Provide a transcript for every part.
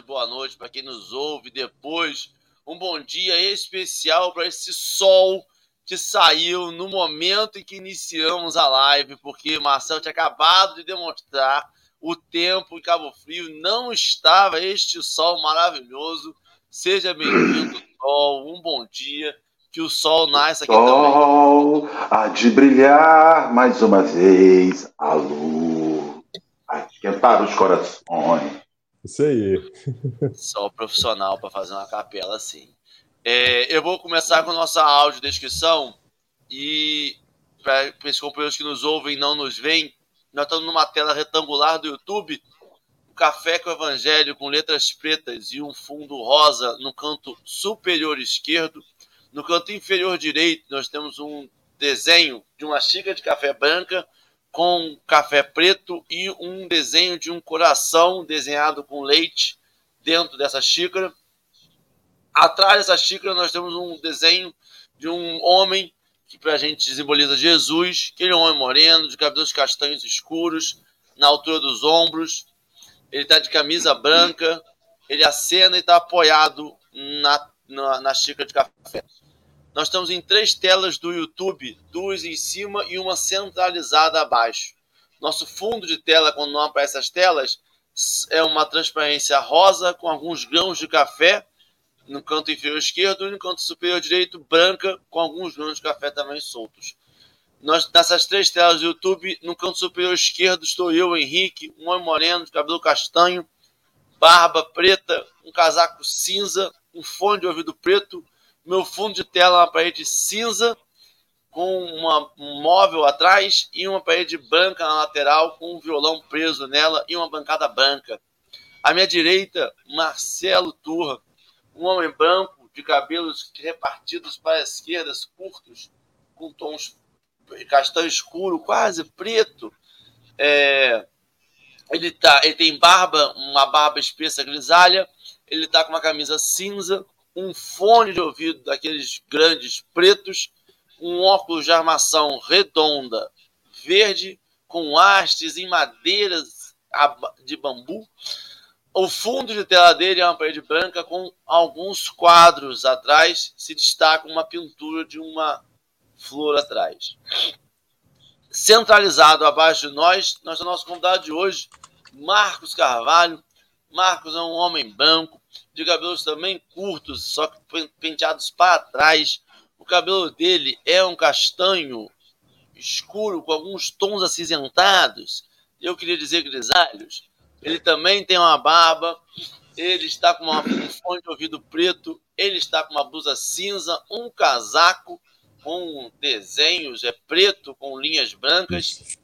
tarde, boa noite para quem nos ouve depois. Um bom dia especial para esse sol que saiu no momento em que iniciamos a live, porque Marcelo tinha acabado de demonstrar o tempo em Cabo Frio não estava este sol maravilhoso. Seja bem-vindo, sol. Um bom dia. Que o sol nasce aqui sol também. há de brilhar mais uma vez a luz, a esquentar os corações. Isso aí. Só profissional para fazer uma capela assim. É, eu vou começar com a nossa audiodescrição e para os companheiros que nos ouvem e não nos veem, nós estamos numa tela retangular do YouTube, um café com evangelho com letras pretas e um fundo rosa no canto superior esquerdo. No canto inferior direito, nós temos um desenho de uma xícara de café branca com café preto e um desenho de um coração desenhado com leite dentro dessa xícara. Atrás dessa xícara nós temos um desenho de um homem que para a gente simboliza Jesus, que ele é homem moreno, de cabelos castanhos escuros, na altura dos ombros. Ele está de camisa branca, ele acena e está apoiado na, na, na xícara de café. Nós estamos em três telas do YouTube, duas em cima e uma centralizada abaixo. Nosso fundo de tela, quando não aparece as telas, é uma transparência rosa com alguns grãos de café no canto inferior esquerdo e no canto superior direito branca com alguns grãos de café também soltos. Nós, nessas três telas do YouTube, no canto superior esquerdo estou eu, Henrique, um homem moreno de cabelo castanho, barba preta, um casaco cinza, um fone de ouvido preto, meu fundo de tela é uma parede cinza com uma, um móvel atrás e uma parede branca na lateral com um violão preso nela e uma bancada branca. À minha direita, Marcelo Turra, um homem branco de cabelos repartidos para as esquerdas, curtos, com tons castanho escuro, quase preto. É, ele, tá, ele tem barba, uma barba espessa grisalha, ele está com uma camisa cinza, um fone de ouvido daqueles grandes pretos, um óculos de armação redonda verde com hastes em madeiras de bambu. O fundo de tela dele é uma parede branca com alguns quadros atrás, se destaca uma pintura de uma flor atrás. Centralizado abaixo de nós, nós temos nosso convidado de hoje, Marcos Carvalho. Marcos é um homem branco, de cabelos também curtos, só que penteados para trás. O cabelo dele é um castanho escuro com alguns tons acinzentados. Eu queria dizer grisalhos. Ele também tem uma barba. Ele está com uma, um fone de ouvido preto. Ele está com uma blusa cinza, um casaco com desenhos é preto com linhas brancas.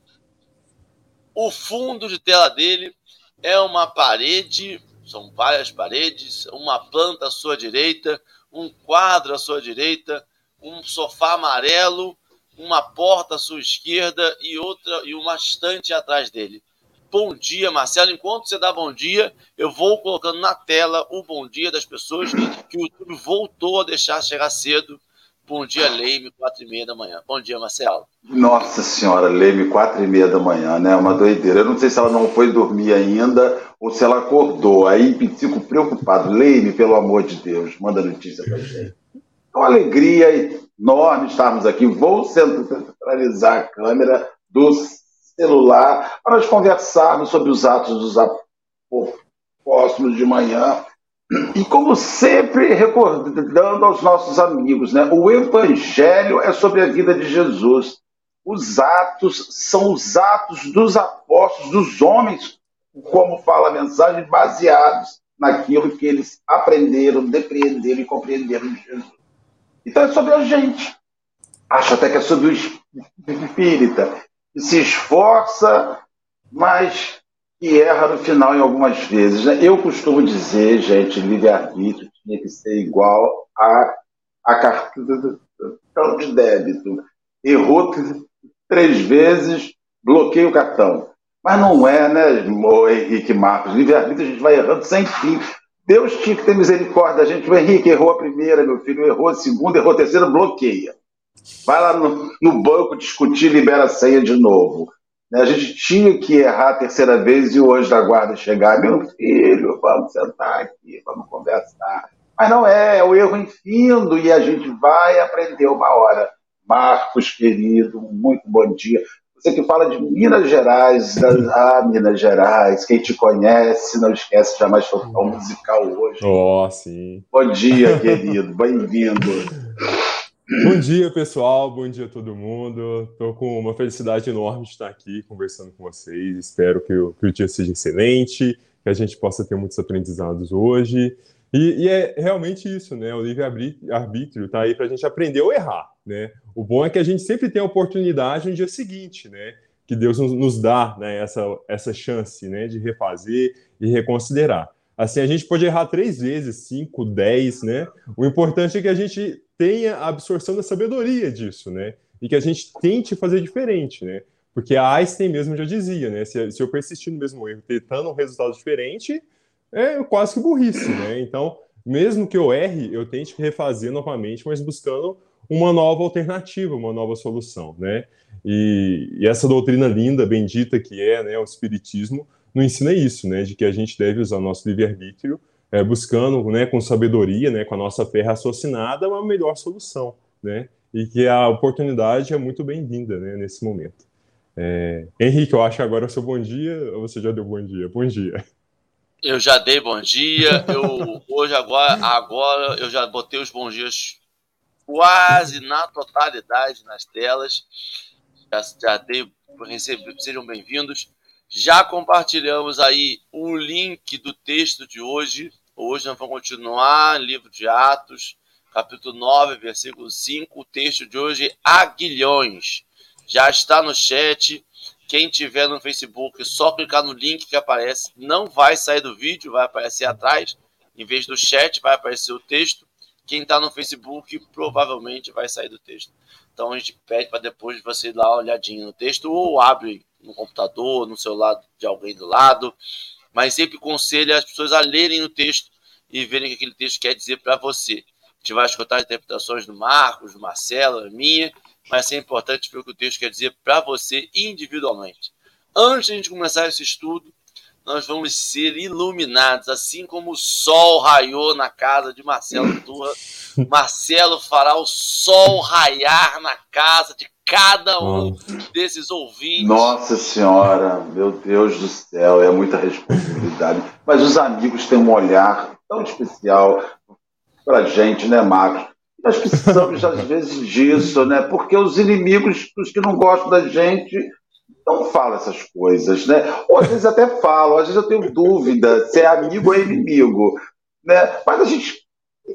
O fundo de tela dele é uma parede são várias paredes, uma planta à sua direita, um quadro à sua direita, um sofá amarelo, uma porta à sua esquerda e outra e uma estante atrás dele. Bom dia, Marcelo. Enquanto você dá bom dia, eu vou colocando na tela o bom dia das pessoas que o YouTube voltou a deixar chegar cedo Bom dia, Leime, quatro e meia da manhã. Bom dia, Marcelo. Nossa senhora, Leime, quatro e meia da manhã, né? Uma doideira. Eu não sei se ela não foi dormir ainda ou se ela acordou. Aí fico preocupado. Leime, pelo amor de Deus, manda notícia pra gente. É uma alegria enorme estarmos aqui. Vou centralizar a câmera do celular para nós conversarmos sobre os atos dos apóstolos de manhã e como sempre, recordando aos nossos amigos, né, o Evangelho é sobre a vida de Jesus. Os atos são os atos dos apóstolos, dos homens, como fala a mensagem, baseados naquilo que eles aprenderam, depreenderam e compreenderam de Jesus. Então é sobre a gente. Acho até que é sobre o espírita, que se esforça, mas e erra no final em algumas vezes. Né? Eu costumo dizer, gente, livre-arbítrio tinha que ser igual a, a cartão de débito. Errou três vezes, bloqueia o cartão. Mas não é, né, Henrique Marcos? Livre-arbítrio a gente vai errando sem fim. Deus tinha que ter misericórdia da gente. O Henrique errou a primeira, meu filho, errou a segunda, errou a terceira, bloqueia. Vai lá no, no banco discutir, libera a senha de novo. Né? A gente tinha que errar a terceira vez e o anjo da guarda chegar, meu filho, vamos sentar aqui, vamos conversar. Mas não é, é o erro infindo e a gente vai aprender uma hora. Marcos, querido, muito bom dia. Você que fala de Minas Gerais, ah, Minas Gerais, quem te conhece, não esquece jamais tocar um musical hoje. Oh, sim. Bom dia, querido, bem-vindo. Bom dia, pessoal. Bom dia todo mundo. Estou com uma felicidade enorme de estar aqui conversando com vocês. Espero que o, que o dia seja excelente, que a gente possa ter muitos aprendizados hoje. E, e é realmente isso, né? O livre-arbítrio está aí para a gente aprender ou errar, né? O bom é que a gente sempre tem a oportunidade no dia seguinte, né? Que Deus nos, nos dá né, essa, essa chance né, de refazer e reconsiderar. Assim, a gente pode errar três vezes, cinco, dez, né? O importante é que a gente tenha a absorção da sabedoria disso, né? E que a gente tente fazer diferente, né? Porque a Einstein mesmo já dizia, né? Se, se eu persistir no mesmo erro, tentando um resultado diferente, é quase que burrice, né? Então, mesmo que eu erre, eu tente refazer novamente, mas buscando uma nova alternativa, uma nova solução, né? E, e essa doutrina linda, bendita que é, né, o espiritismo, nos ensina isso, né, de que a gente deve usar nosso livre-arbítrio é, buscando, né, com sabedoria, né, com a nossa fé raciocinada, uma melhor solução, né, e que a oportunidade é muito bem-vinda, né, nesse momento. É... Henrique, eu acho agora é o seu bom dia, ou você já deu bom dia? Bom dia. Eu já dei bom dia, eu hoje agora, agora eu já botei os bons dias quase na totalidade nas telas, já, já dei, sejam bem-vindos. Já compartilhamos aí o link do texto de hoje. Hoje nós vamos continuar livro de Atos, capítulo 9, versículo 5. O texto de hoje, Aguilhões. Já está no chat. Quem tiver no Facebook, só clicar no link que aparece. Não vai sair do vídeo, vai aparecer atrás. Em vez do chat, vai aparecer o texto. Quem está no Facebook provavelmente vai sair do texto. Então a gente pede para depois você dar uma olhadinha no texto ou abre no computador, no celular de alguém do lado, mas sempre conselho as pessoas a lerem o texto e verem o que aquele texto quer dizer para você. A gente vai escutar as interpretações do Marcos, do Marcelo, a minha, mas é importante ver o que o texto quer dizer para você individualmente. Antes de a gente começar esse estudo, nós vamos ser iluminados, assim como o sol raiou na casa de Marcelo Turra. Marcelo fará o sol raiar na casa de cada um desses ouvintes. Nossa Senhora, meu Deus do céu, é muita responsabilidade. Mas os amigos têm um olhar tão especial para gente, né, Marcos? Nós precisamos, às vezes, disso, né? Porque os inimigos, os que não gostam da gente, não falam essas coisas, né? Ou às vezes até falam, às vezes eu tenho dúvida se é amigo ou é inimigo, né? Mas a gente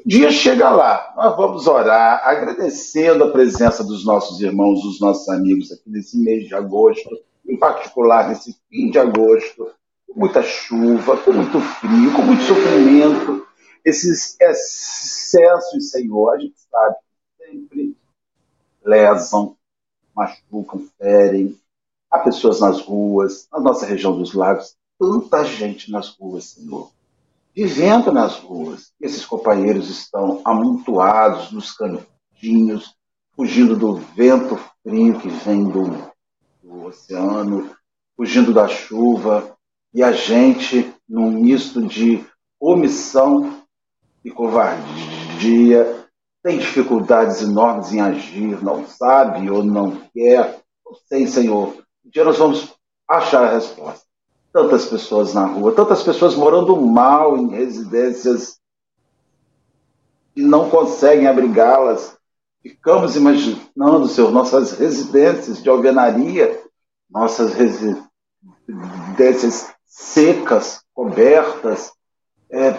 dia chega lá, nós vamos orar, agradecendo a presença dos nossos irmãos, dos nossos amigos aqui nesse mês de agosto, em particular nesse fim de agosto, com muita chuva, com muito frio, com muito sofrimento, esses excessos, Senhor, a gente sabe que sempre lesam, machucam, ferem. Há pessoas nas ruas, na nossa região dos lagos, tanta gente nas ruas, Senhor vivendo nas ruas. Esses companheiros estão amontoados nos cantinhos, fugindo do vento frio que vem do, do oceano, fugindo da chuva, e a gente, num misto de omissão e covardia, tem dificuldades enormes em agir, não sabe ou não quer. Não Senhor. Um dia nós vamos achar a resposta tantas pessoas na rua, tantas pessoas morando mal em residências e não conseguem abrigá-las. Ficamos imaginando, Senhor, nossas residências de alvenaria, nossas residências secas, cobertas. É,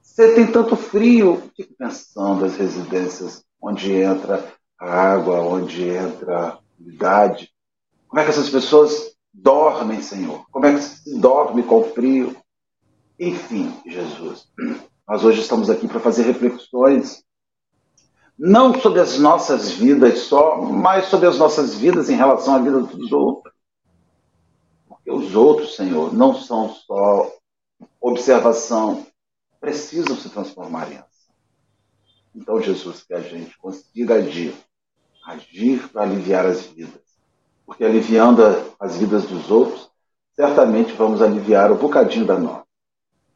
você tem tanto frio, fico pensando as residências onde entra a água, onde entra a umidade. Como é que essas pessoas dormem, Senhor? Como é que se dorme com frio? Enfim, Jesus, nós hoje estamos aqui para fazer reflexões, não sobre as nossas vidas só, mas sobre as nossas vidas em relação à vida dos outros. Porque os outros, Senhor, não são só observação, precisam se transformar em ação. Então, Jesus, que a gente consiga agir, agir para aliviar as vidas porque aliviando as vidas dos outros, certamente vamos aliviar um bocadinho da nossa.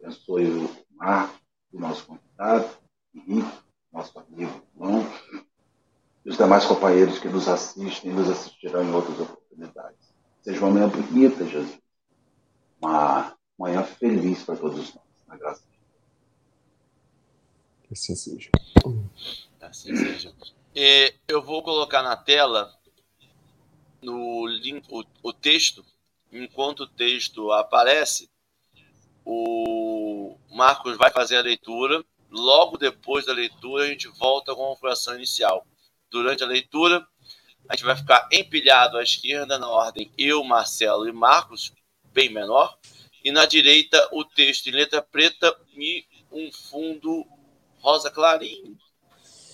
Abençoe o Marco, o nosso convidado, Henrique, nosso amigo, irmão, e os demais companheiros que nos assistem e nos assistirão em outras oportunidades. Seja uma manhã bonita, Jesus. Uma manhã feliz para todos nós, na graça de Deus. Que assim seja. Assim seja. E eu vou colocar na tela no link, o, o texto, enquanto o texto aparece, o Marcos vai fazer a leitura. Logo depois da leitura, a gente volta com a fração inicial. Durante a leitura, a gente vai ficar empilhado à esquerda, na ordem eu, Marcelo e Marcos, bem menor. E na direita, o texto em letra preta e um fundo rosa clarinho.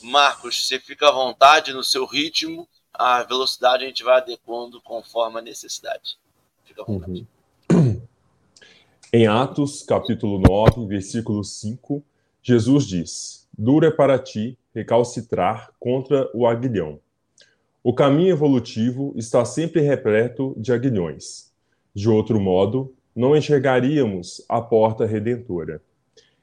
Marcos, você fica à vontade no seu ritmo. A velocidade a gente vai adequando conforme a necessidade. Fica à vontade. Uhum. Em Atos, capítulo 9, versículo 5, Jesus diz: Duro é para ti recalcitrar contra o aguilhão. O caminho evolutivo está sempre repleto de aguilhões. De outro modo, não enxergaríamos a porta redentora.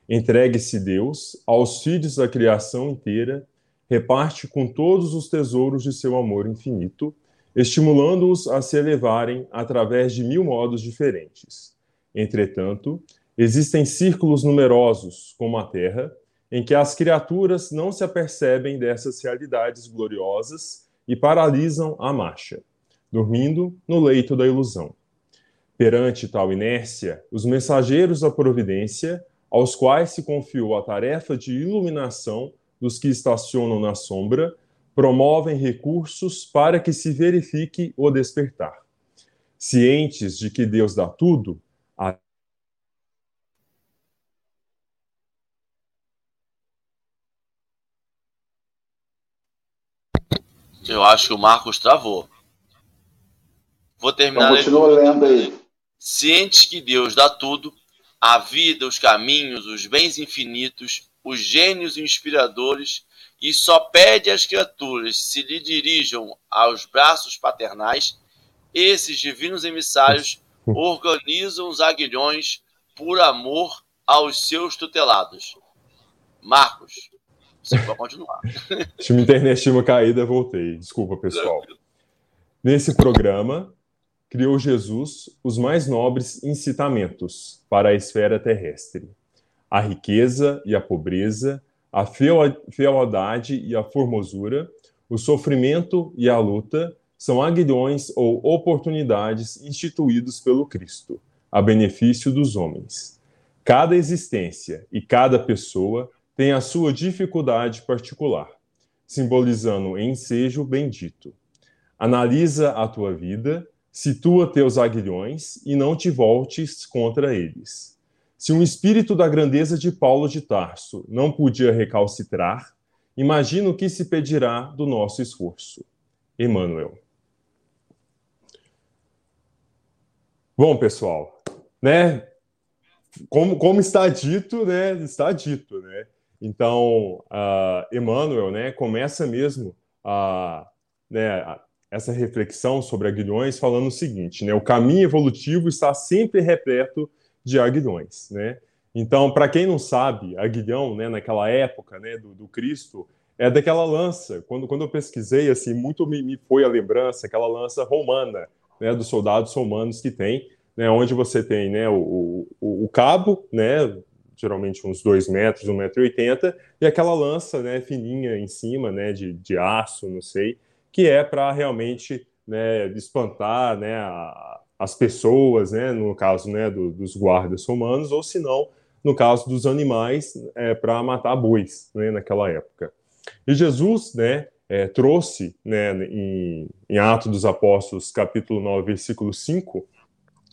Entregue-se Deus aos filhos da criação inteira, reparte com todos os tesouros de seu amor infinito, estimulando-os a se elevarem através de mil modos diferentes Entretanto, existem círculos numerosos, como a Terra, em que as criaturas não se apercebem dessas realidades gloriosas e paralisam a marcha, dormindo no leito da ilusão. Perante tal inércia, os mensageiros da providência, aos quais se confiou a tarefa de iluminação dos que estacionam na sombra, promovem recursos para que se verifique o despertar. Cientes de que Deus dá tudo, Eu acho que o Marcos travou. Vou terminar. Então, continua lendo aí. Cientes que Deus dá tudo, a vida, os caminhos, os bens infinitos, os gênios inspiradores, e só pede às criaturas se lhe dirijam aos braços paternais, esses divinos emissários organizam os aguilhões por amor aos seus tutelados. Marcos, você pode continuar. Tinha internet tinha uma caída, voltei. Desculpa, pessoal. Nesse programa, criou Jesus os mais nobres incitamentos para a esfera terrestre: a riqueza e a pobreza, a fealdade e a formosura, o sofrimento e a luta, são aguilhões ou oportunidades instituídos pelo Cristo, a benefício dos homens. Cada existência e cada pessoa tem a sua dificuldade particular, simbolizando ensejo bendito. Analisa a tua vida, situa teus aguilhões e não te voltes contra eles. Se um espírito da grandeza de Paulo de Tarso não podia recalcitrar, imagina o que se pedirá do nosso esforço. Emmanuel. Bom, pessoal, né? Como, como está dito, né? Está dito, né? Então, uh, Emmanuel, né? Começa mesmo a, né, essa reflexão sobre aguilhões falando o seguinte, né? O caminho evolutivo está sempre repleto de aguilhões, né? Então, para quem não sabe, aguilhão, né? Naquela época, né? Do, do Cristo é daquela lança. Quando, quando eu pesquisei, assim, muito me, me foi a lembrança, aquela lança romana, né, dos soldados romanos que tem, né, onde você tem né, o, o, o cabo, né, geralmente uns 2 metros, 1,80m, e aquela lança né, fininha em cima, né, de, de aço, não sei, que é para realmente né, espantar né, a, as pessoas, né, no caso né, do, dos guardas romanos, ou se não, no caso dos animais, é, para matar bois né, naquela época. E Jesus, né, é, trouxe né, em, em Atos dos Apóstolos, capítulo 9, versículo 5,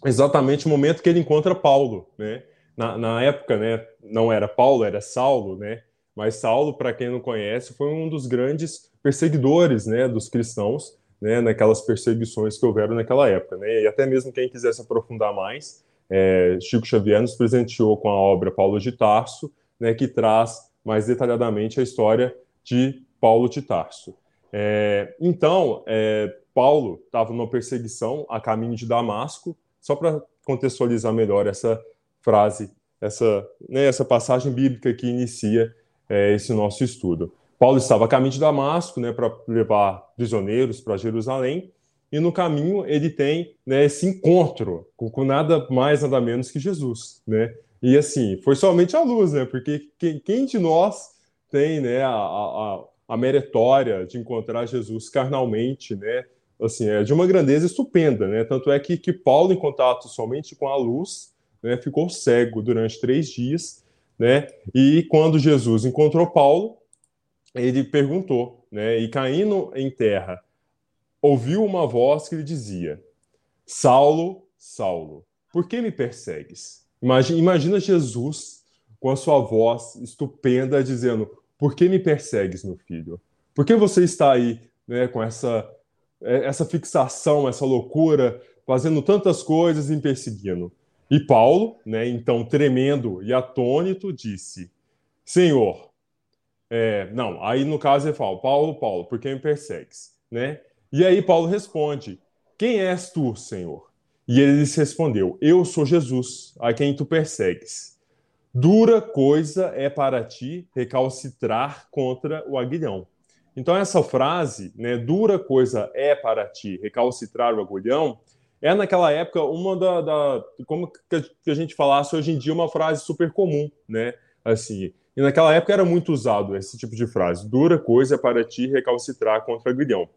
exatamente o momento que ele encontra Paulo. Né? Na, na época, né, não era Paulo, era Saulo, né? mas Saulo, para quem não conhece, foi um dos grandes perseguidores né, dos cristãos né, naquelas perseguições que houveram naquela época. Né? E até mesmo quem quisesse aprofundar mais, é, Chico Xavier nos presenteou com a obra Paulo de Tarso, né, que traz mais detalhadamente a história de Paulo de Tarso. É, então, é, Paulo estava numa perseguição a caminho de Damasco, só para contextualizar melhor essa frase, essa, né, essa passagem bíblica que inicia é, esse nosso estudo. Paulo estava a caminho de Damasco, né, para levar prisioneiros para Jerusalém, e no caminho ele tem né, esse encontro com, com, nada mais, nada menos que Jesus, né? E assim, foi somente a luz, né? Porque quem, quem de nós tem né, a, a, a meritória de encontrar Jesus carnalmente, né? Assim, é de uma grandeza estupenda, né? Tanto é que, que Paulo, em contato somente com a luz, né, ficou cego durante três dias, né? E quando Jesus encontrou Paulo, ele perguntou, né? E caindo em terra, ouviu uma voz que lhe dizia: Saulo, Saulo, por que me persegues? Imagina, imagina Jesus com a sua voz estupenda dizendo: Por que me persegues, meu filho? Por que você está aí né, com essa, é, essa fixação, essa loucura, fazendo tantas coisas e me perseguindo? E Paulo, né, então tremendo e atônito, disse: Senhor, é, não, aí no caso ele fala: Paulo, Paulo, por que me persegues? Né? E aí Paulo responde: Quem és tu, Senhor? E ele lhes respondeu: Eu sou Jesus, a quem tu persegues. Dura coisa é para ti recalcitrar contra o aguilhão. Então, essa frase, né, dura coisa é para ti recalcitrar o agulhão, é naquela época uma da, da, como que a gente falasse hoje em dia uma frase super comum, né? Assim, e naquela época era muito usado esse tipo de frase: dura coisa é para ti recalcitrar contra o aguilhão.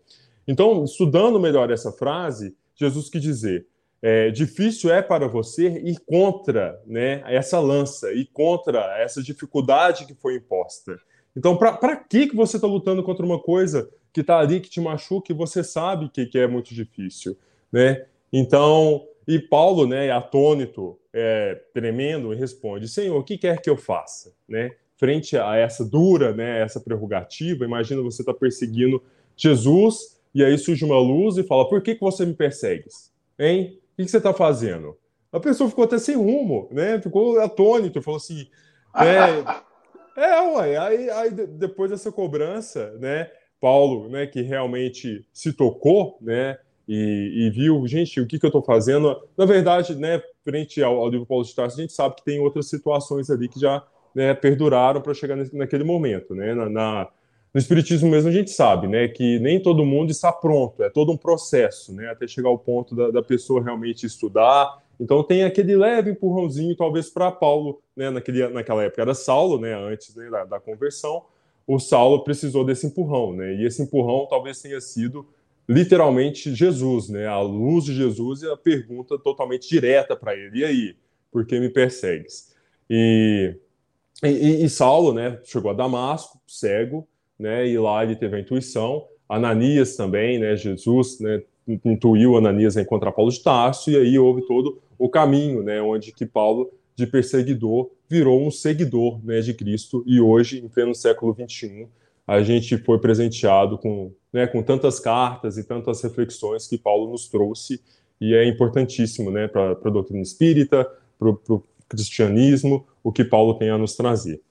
Então, estudando melhor essa frase, Jesus quis dizer: é, difícil é para você ir contra né, essa lança, ir contra essa dificuldade que foi imposta. Então, para que, que você está lutando contra uma coisa que está ali, que te machuca, e você sabe que, que é muito difícil? Né? Então, e Paulo, né, atônito, é, tremendo, responde: Senhor, o que quer que eu faça? Né? Frente a essa dura, né, essa prerrogativa, imagina você está perseguindo Jesus e aí surge uma luz e fala: Por que, que você me persegue? Hein? O que, você está fazendo? A pessoa ficou até sem rumo, né? Ficou atônito, falou assim. É, é ué. Aí, aí depois dessa cobrança, né? Paulo, né, que realmente se tocou, né, e, e viu, gente, o que, que eu estou fazendo? Na verdade, né, frente ao, ao livro Paulo de Tarso, a gente sabe que tem outras situações ali que já né, perduraram para chegar naquele momento, né, na, na, no Espiritismo mesmo a gente sabe, né, que nem todo mundo está pronto, é todo um processo, né, até chegar ao ponto da, da pessoa realmente estudar. Então tem aquele leve empurrãozinho, talvez para Paulo, né, naquele, naquela época era Saulo, né, antes né, da, da, conversão, o Saulo precisou desse empurrão, né, e esse empurrão talvez tenha sido literalmente Jesus, né, a luz de Jesus e a pergunta totalmente direta para ele, e aí, por que me persegues? E, e, e Saulo, né, chegou a Damasco, cego, né? E lá ele teve a intuição. Ananias também, né? Jesus, né? Intuiu Ananias a encontrar Paulo de Tarso e aí houve todo o caminho, né? Onde que Paulo de perseguidor virou um seguidor, né? De Cristo e hoje, em pleno século 21, a gente foi presenteado com, né? Com tantas cartas e tantas reflexões que Paulo nos trouxe e é importantíssimo, né? Para a doutrina espírita, para o cristianismo, o que Paulo tem a nos trazer.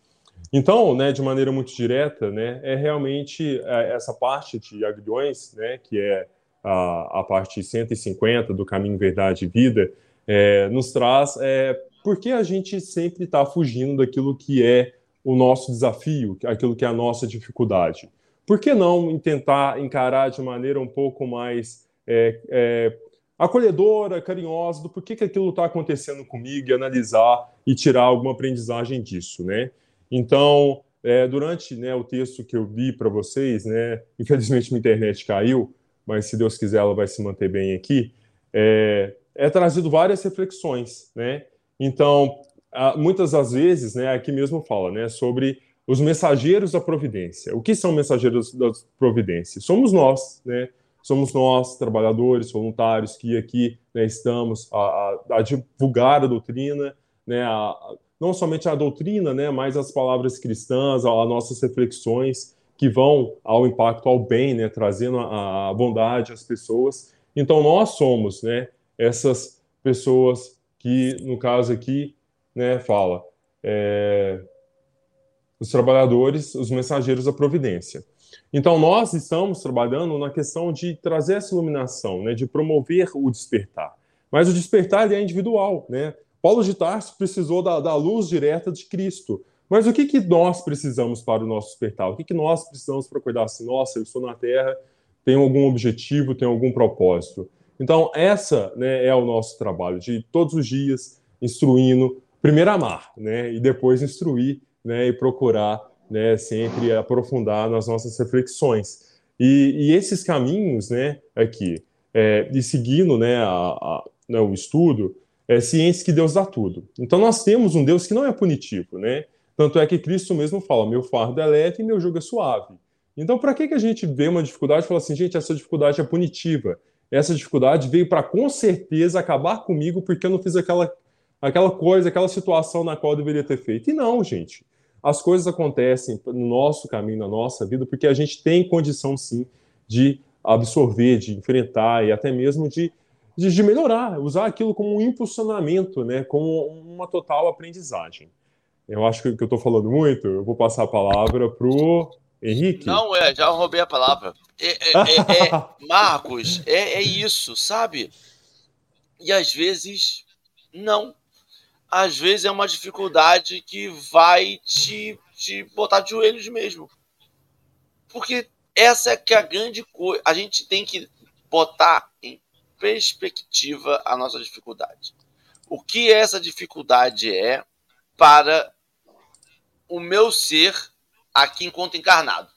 Então, né, de maneira muito direta, né, é realmente é, essa parte de aguilhões, né, que é a, a parte 150 do caminho verdade e vida, é, nos traz é, por que a gente sempre está fugindo daquilo que é o nosso desafio, aquilo que é a nossa dificuldade. Por que não tentar encarar de maneira um pouco mais é, é, acolhedora, carinhosa, do porquê que aquilo está acontecendo comigo e analisar e tirar alguma aprendizagem disso, né? Então, é, durante né, o texto que eu li para vocês, né, infelizmente minha internet caiu, mas se Deus quiser ela vai se manter bem aqui, é, é trazido várias reflexões, né? Então, muitas das vezes, né, aqui mesmo fala, né, sobre os mensageiros da providência. O que são mensageiros da providência? Somos nós, né? Somos nós, trabalhadores, voluntários, que aqui né, estamos a, a, a, divulgar a doutrina, né, a, não somente a doutrina, né, mas as palavras cristãs, as nossas reflexões que vão ao impacto ao bem, né, trazendo a, bondade às pessoas. Então nós somos, né, essas pessoas que, no caso aqui, né, fala é, os trabalhadores, os mensageiros da providência. Então, nós estamos trabalhando na questão de trazer essa iluminação, né, de promover o despertar. Mas o despertar é individual. Né? Paulo de Tarso precisou da, da luz direta de Cristo. Mas o que, que nós precisamos para o nosso despertar? O que, que nós precisamos para cuidar assim? Nossa, eu estou na Terra, tenho algum objetivo, tenho algum propósito. Então, essa né, é o nosso trabalho, de todos os dias instruindo, primeiro amar, né, e depois instruir né, e procurar né, sempre aprofundar nas nossas reflexões. E, e esses caminhos né, aqui, é, e seguindo né, a, a, né, o estudo, é ciência que Deus dá tudo. Então, nós temos um Deus que não é punitivo, né? Tanto é que Cristo mesmo fala: meu fardo é leve e meu jugo é suave. Então, para que, que a gente vê uma dificuldade e fala assim, gente, essa dificuldade é punitiva? Essa dificuldade veio para com certeza acabar comigo porque eu não fiz aquela, aquela coisa, aquela situação na qual eu deveria ter feito. E não, gente. As coisas acontecem no nosso caminho, na nossa vida, porque a gente tem condição, sim, de absorver, de enfrentar e até mesmo de, de, de melhorar, usar aquilo como um impulsionamento, né, como uma total aprendizagem. Eu acho que, que eu estou falando muito. Eu vou passar a palavra pro Henrique. Não, é, já roubei a palavra. É, é, é, é Marcos, é, é isso, sabe? E às vezes, não. Às vezes é uma dificuldade que vai te, te botar de joelhos mesmo. Porque essa é que é a grande coisa. A gente tem que botar em perspectiva a nossa dificuldade. O que essa dificuldade é para o meu ser aqui enquanto encarnado.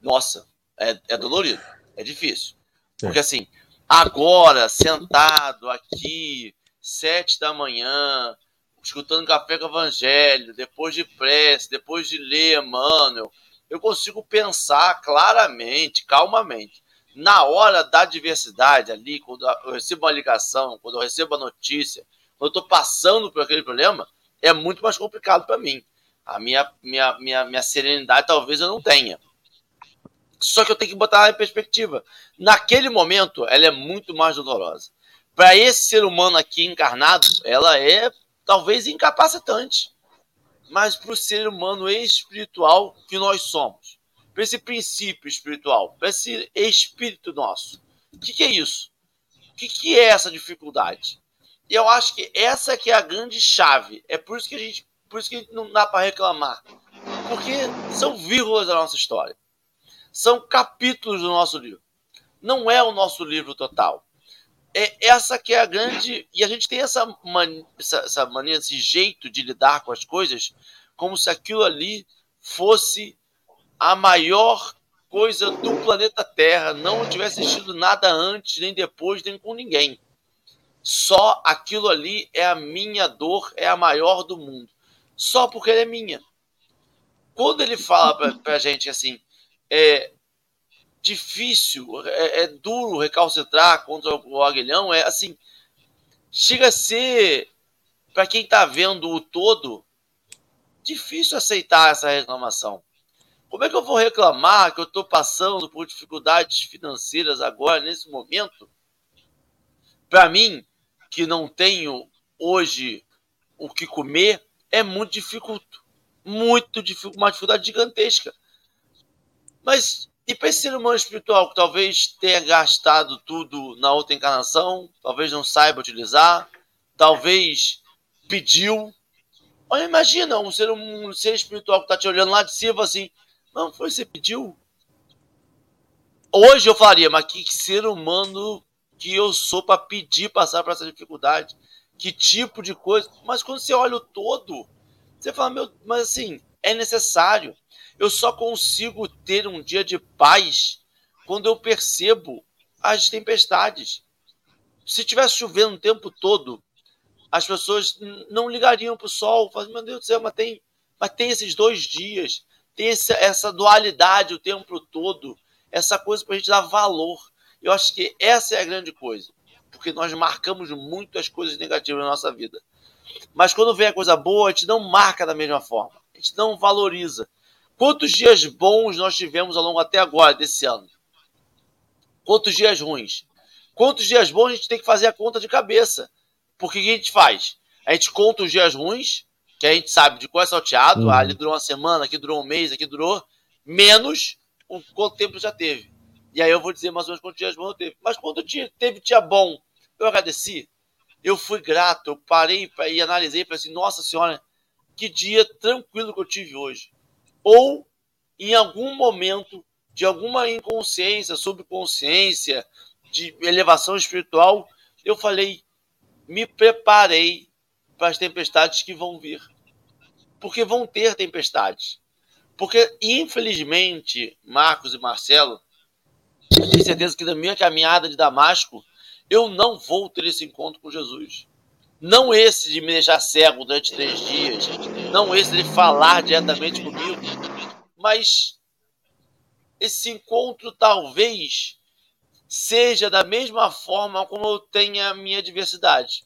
Nossa, é, é dolorido, é difícil. Porque assim, agora, sentado aqui, sete da manhã, escutando café com evangelho, depois de prece, depois de ler Emmanuel, eu consigo pensar claramente, calmamente. Na hora da adversidade ali, quando eu recebo uma ligação, quando eu recebo a notícia, quando eu estou passando por aquele problema, é muito mais complicado para mim. A minha, minha, minha, minha serenidade talvez eu não tenha. Só que eu tenho que botar ela em perspectiva. Naquele momento, ela é muito mais dolorosa. Para esse ser humano aqui encarnado, ela é talvez incapacitante. Mas para o ser humano espiritual que nós somos, para esse princípio espiritual, para esse espírito nosso, o que, que é isso? O que, que é essa dificuldade? E eu acho que essa que é a grande chave. É por isso que a gente, por isso que não dá para reclamar, porque são vírgulas da nossa história, são capítulos do nosso livro. Não é o nosso livro total. É essa que é a grande e a gente tem essa mania, essa, essa mania, esse jeito de lidar com as coisas, como se aquilo ali fosse a maior coisa do planeta Terra, não tivesse existido nada antes, nem depois, nem com ninguém só aquilo ali é a minha dor, é a maior do mundo. Só porque ela é minha. Quando ele fala pra, pra gente assim, é difícil, é, é duro recalcitrar contra o aguilhão, é assim, chega a ser, para quem está vendo o todo, difícil aceitar essa reclamação. Como é que eu vou reclamar que eu estou passando por dificuldades financeiras agora, nesse momento? Para mim, que não tenho hoje o que comer, é muito dificulto. Muito dificulto, uma dificuldade gigantesca. Mas e para esse ser humano espiritual que talvez tenha gastado tudo na outra encarnação, talvez não saiba utilizar, talvez pediu. Olha, imagina um ser, um ser espiritual que está te olhando lá de cima assim, não foi você pediu? Hoje eu falaria, mas que ser humano que eu sou para pedir passar por essa dificuldade, que tipo de coisa. Mas quando você olha o todo, você fala, meu, mas assim, é necessário. Eu só consigo ter um dia de paz quando eu percebo as tempestades. Se tivesse chovendo o tempo todo, as pessoas não ligariam para o sol. Falam, meu Deus do céu, mas tem, mas tem esses dois dias, tem essa, essa dualidade o tempo todo, essa coisa para a gente dar valor. Eu acho que essa é a grande coisa, porque nós marcamos muito as coisas negativas na nossa vida. Mas quando vem a coisa boa, a gente não marca da mesma forma, a gente não valoriza. Quantos dias bons nós tivemos ao longo até agora desse ano? Quantos dias ruins? Quantos dias bons a gente tem que fazer a conta de cabeça? Porque o que a gente faz? A gente conta os dias ruins, que a gente sabe de qual é salteado, hum. ah, ali durou uma semana, aqui durou um mês, aqui durou, menos quanto tempo já teve. E aí eu vou dizer mais ou menos quantos dias bom eu teve. Mas quando tinha, teve dia bom, eu agradeci. Eu fui grato, eu parei e analisei e falei assim, nossa senhora, que dia tranquilo que eu tive hoje. Ou em algum momento de alguma inconsciência, subconsciência, de elevação espiritual, eu falei, me preparei para as tempestades que vão vir. Porque vão ter tempestades. Porque, infelizmente, Marcos e Marcelo, tenho certeza que na minha caminhada de Damasco, eu não vou ter esse encontro com Jesus. Não esse de me deixar cego durante três dias, não esse de falar diretamente comigo, mas esse encontro talvez seja da mesma forma como eu tenho a minha diversidade,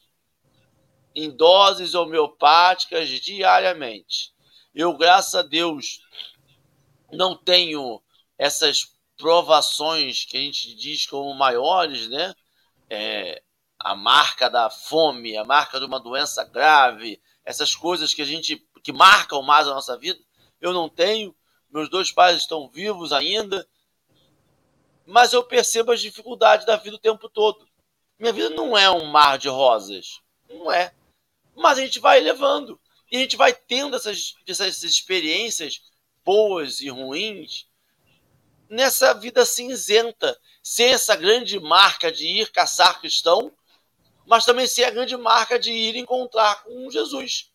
em doses homeopáticas diariamente. Eu, graças a Deus, não tenho essas provações que a gente diz como maiores, né? É, a marca da fome, a marca de uma doença grave, essas coisas que a gente que marcam mais a nossa vida, eu não tenho. Meus dois pais estão vivos ainda, mas eu percebo as dificuldades da vida o tempo todo. Minha vida não é um mar de rosas, não é. Mas a gente vai levando e a gente vai tendo essas, essas experiências boas e ruins nessa vida cinzenta, sem essa grande marca de ir caçar cristão, mas também sem a grande marca de ir encontrar com Jesus.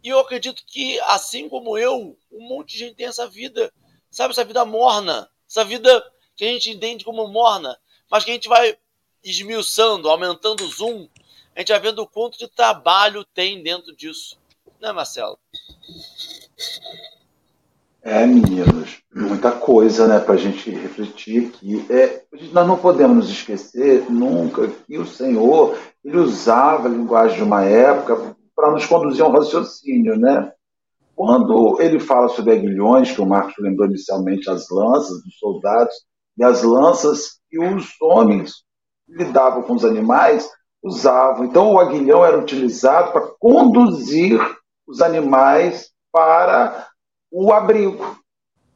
E eu acredito que, assim como eu, um monte de gente tem essa vida, sabe, essa vida morna, essa vida que a gente entende como morna, mas que a gente vai esmiuçando, aumentando o zoom, a gente vai vendo o quanto de trabalho tem dentro disso. Né, Marcelo? É, meninos, muita coisa, né, para a gente refletir aqui. É, nós não podemos nos esquecer nunca que o Senhor ele usava a linguagem de uma época para nos conduzir a um raciocínio, né? Quando ele fala sobre aguilhões, que o Marcos lembrou inicialmente as lanças dos soldados, e as lanças que os homens lidavam com os animais usavam. Então, o aguilhão era utilizado para conduzir os animais para o abrigo.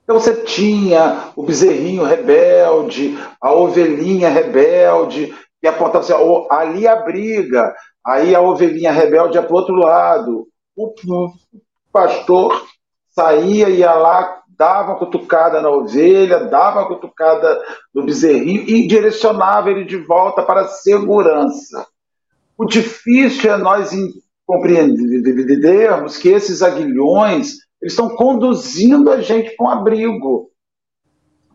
Então você tinha o bezerrinho rebelde, a ovelhinha rebelde, que apontava assim, ali a briga, aí a ovelhinha rebelde ia para o outro lado. O pastor saía, ia lá, dava uma cutucada na ovelha, dava uma cutucada no bezerrinho e direcionava ele de volta para a segurança. O difícil é nós compreendermos que esses aguilhões eles estão conduzindo a gente para um abrigo.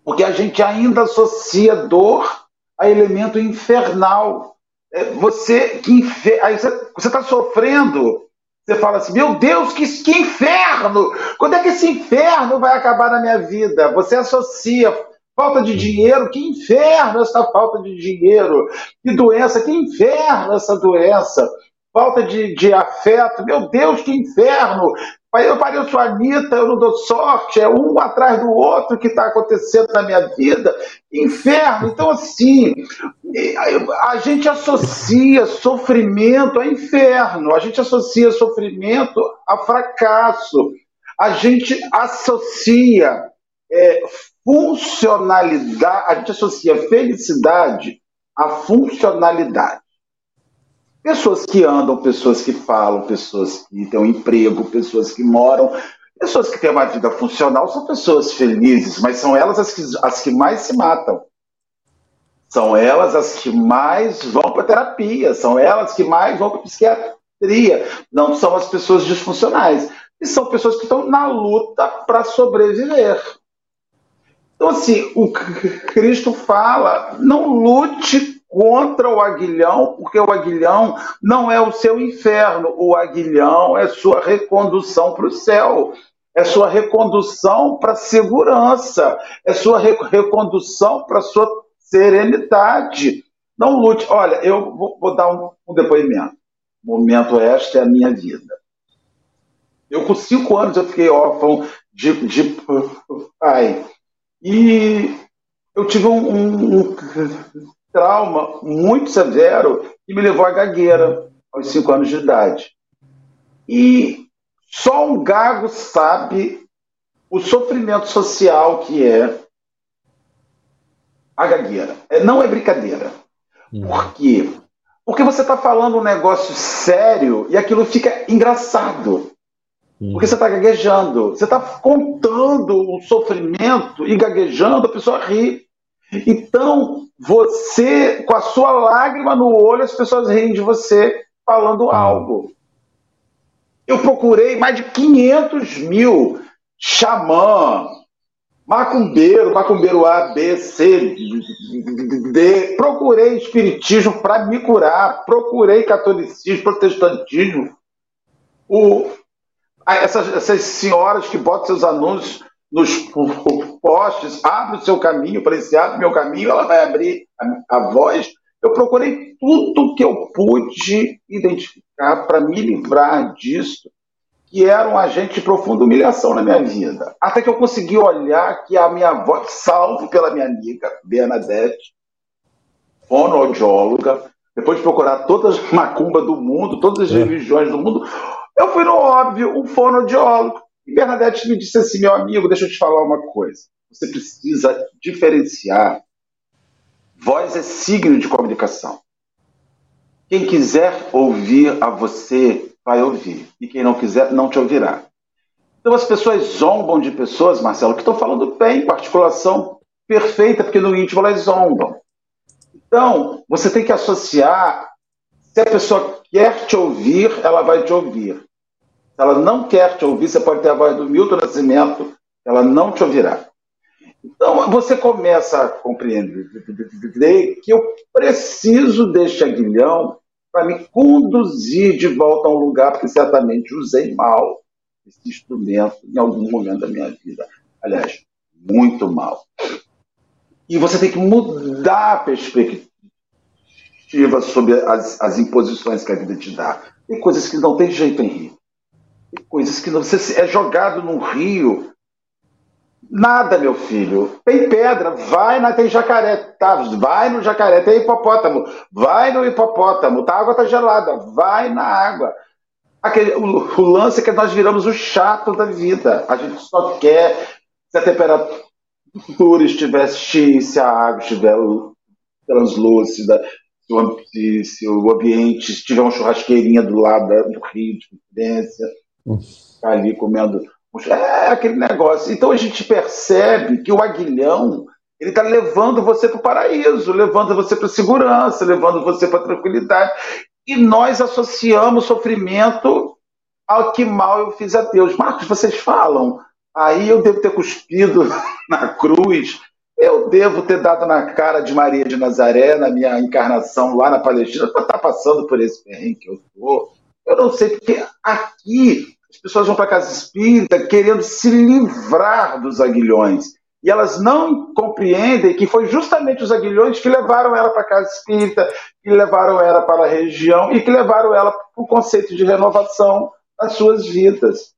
Porque a gente ainda associa dor a elemento infernal. É, você que infer... Você está sofrendo, você fala assim: meu Deus, que, que inferno! Quando é que esse inferno vai acabar na minha vida? Você associa falta de dinheiro, que inferno essa falta de dinheiro, que doença, que inferno essa doença, falta de, de afeto, meu Deus, que inferno, eu pareço a Anitta, eu não dou sorte, é um atrás do outro que está acontecendo na minha vida. Inferno. Então, assim, a gente associa sofrimento a inferno, a gente associa sofrimento a fracasso, a gente associa é, funcionalidade, a gente associa felicidade a funcionalidade. Pessoas que andam, pessoas que falam, pessoas que têm um emprego, pessoas que moram, pessoas que têm uma vida funcional são pessoas felizes, mas são elas as que, as que mais se matam. São elas as que mais vão para terapia, são elas que mais vão para psiquiatria. Não são as pessoas disfuncionais. E são pessoas que estão na luta para sobreviver. Então, assim, o Cristo fala: não lute contra o aguilhão, porque o aguilhão não é o seu inferno, o aguilhão é sua recondução para o céu, é sua recondução para a segurança, é sua recondução para a sua serenidade. Não lute. Olha, eu vou, vou dar um, um depoimento. Momento esta é a minha vida. Eu, com cinco anos, eu fiquei órfão de, de pai. E eu tive um, um, um trauma muito severo que me levou à gagueira aos cinco anos de idade. E só um gago sabe o sofrimento social que é a gagueira. É, não é brincadeira. Uhum. Por quê? Porque você está falando um negócio sério e aquilo fica engraçado. Uhum. Porque você está gaguejando. Você está contando o sofrimento e gaguejando, a pessoa ri. Então, você, com a sua lágrima no olho, as pessoas riem de você falando ah. algo. Eu procurei mais de 500 mil xamã, macumbeiro, macumbeiro A, B, C, D. Procurei espiritismo para me curar, procurei catolicismo, protestantismo. O, essas, essas senhoras que botam seus anúncios nos postes, abre o seu caminho, para esse abre meu caminho, ela vai abrir a, a voz. Eu procurei tudo que eu pude identificar para me livrar disso, que era um agente de profunda humilhação na minha vida. Até que eu consegui olhar que a minha voz, salvo pela minha amiga Bernadette, fonoaudióloga, depois de procurar todas as macumbas do mundo, todas as é. religiões do mundo, eu fui no óbvio, um fonoaudiólogo. E Bernadette me disse assim, meu amigo, deixa eu te falar uma coisa. Você precisa diferenciar. Voz é signo de comunicação. Quem quiser ouvir a você, vai ouvir. E quem não quiser, não te ouvirá. Então as pessoas zombam de pessoas, Marcelo, que estão falando bem, com articulação perfeita, porque no íntimo elas zombam. Então, você tem que associar. Se a pessoa quer te ouvir, ela vai te ouvir. Se ela não quer te ouvir, você pode ter a voz do Milton Nascimento, ela não te ouvirá. Então, você começa a compreender que eu preciso deste aguilhão para me conduzir de volta a um lugar, porque certamente usei mal esse instrumento em algum momento da minha vida. Aliás, muito mal. E você tem que mudar a perspectiva sobre as, as imposições que a vida te dá. Tem coisas que não tem jeito, Henrique coisas que você é jogado num rio. Nada, meu filho. Tem pedra, vai na tem jacaré, tá? Vai no jacaré, tem hipopótamo, vai no hipopótamo, tá? A água tá gelada, vai na água. Aquele, o, o lance é que nós viramos o chato da vida. A gente só quer se a temperatura estivesse X, se a água estiver translúcida, se o, se, se ambiente tiver uma churrasqueirinha do lado do rio de confidência ali comendo. É aquele negócio. Então a gente percebe que o aguilhão ele está levando você para o paraíso, levando você para a segurança, levando você para a tranquilidade. E nós associamos sofrimento ao que mal eu fiz a Deus. Marcos, vocês falam, aí eu devo ter cuspido na cruz, eu devo ter dado na cara de Maria de Nazaré, na minha encarnação lá na Palestina, para estar tá passando por esse perrengue que eu estou. Eu não sei, porque aqui as pessoas vão para a casa espírita querendo se livrar dos aguilhões. E elas não compreendem que foi justamente os aguilhões que levaram ela para a casa espírita, que levaram ela para a região e que levaram ela para o conceito de renovação das suas vidas.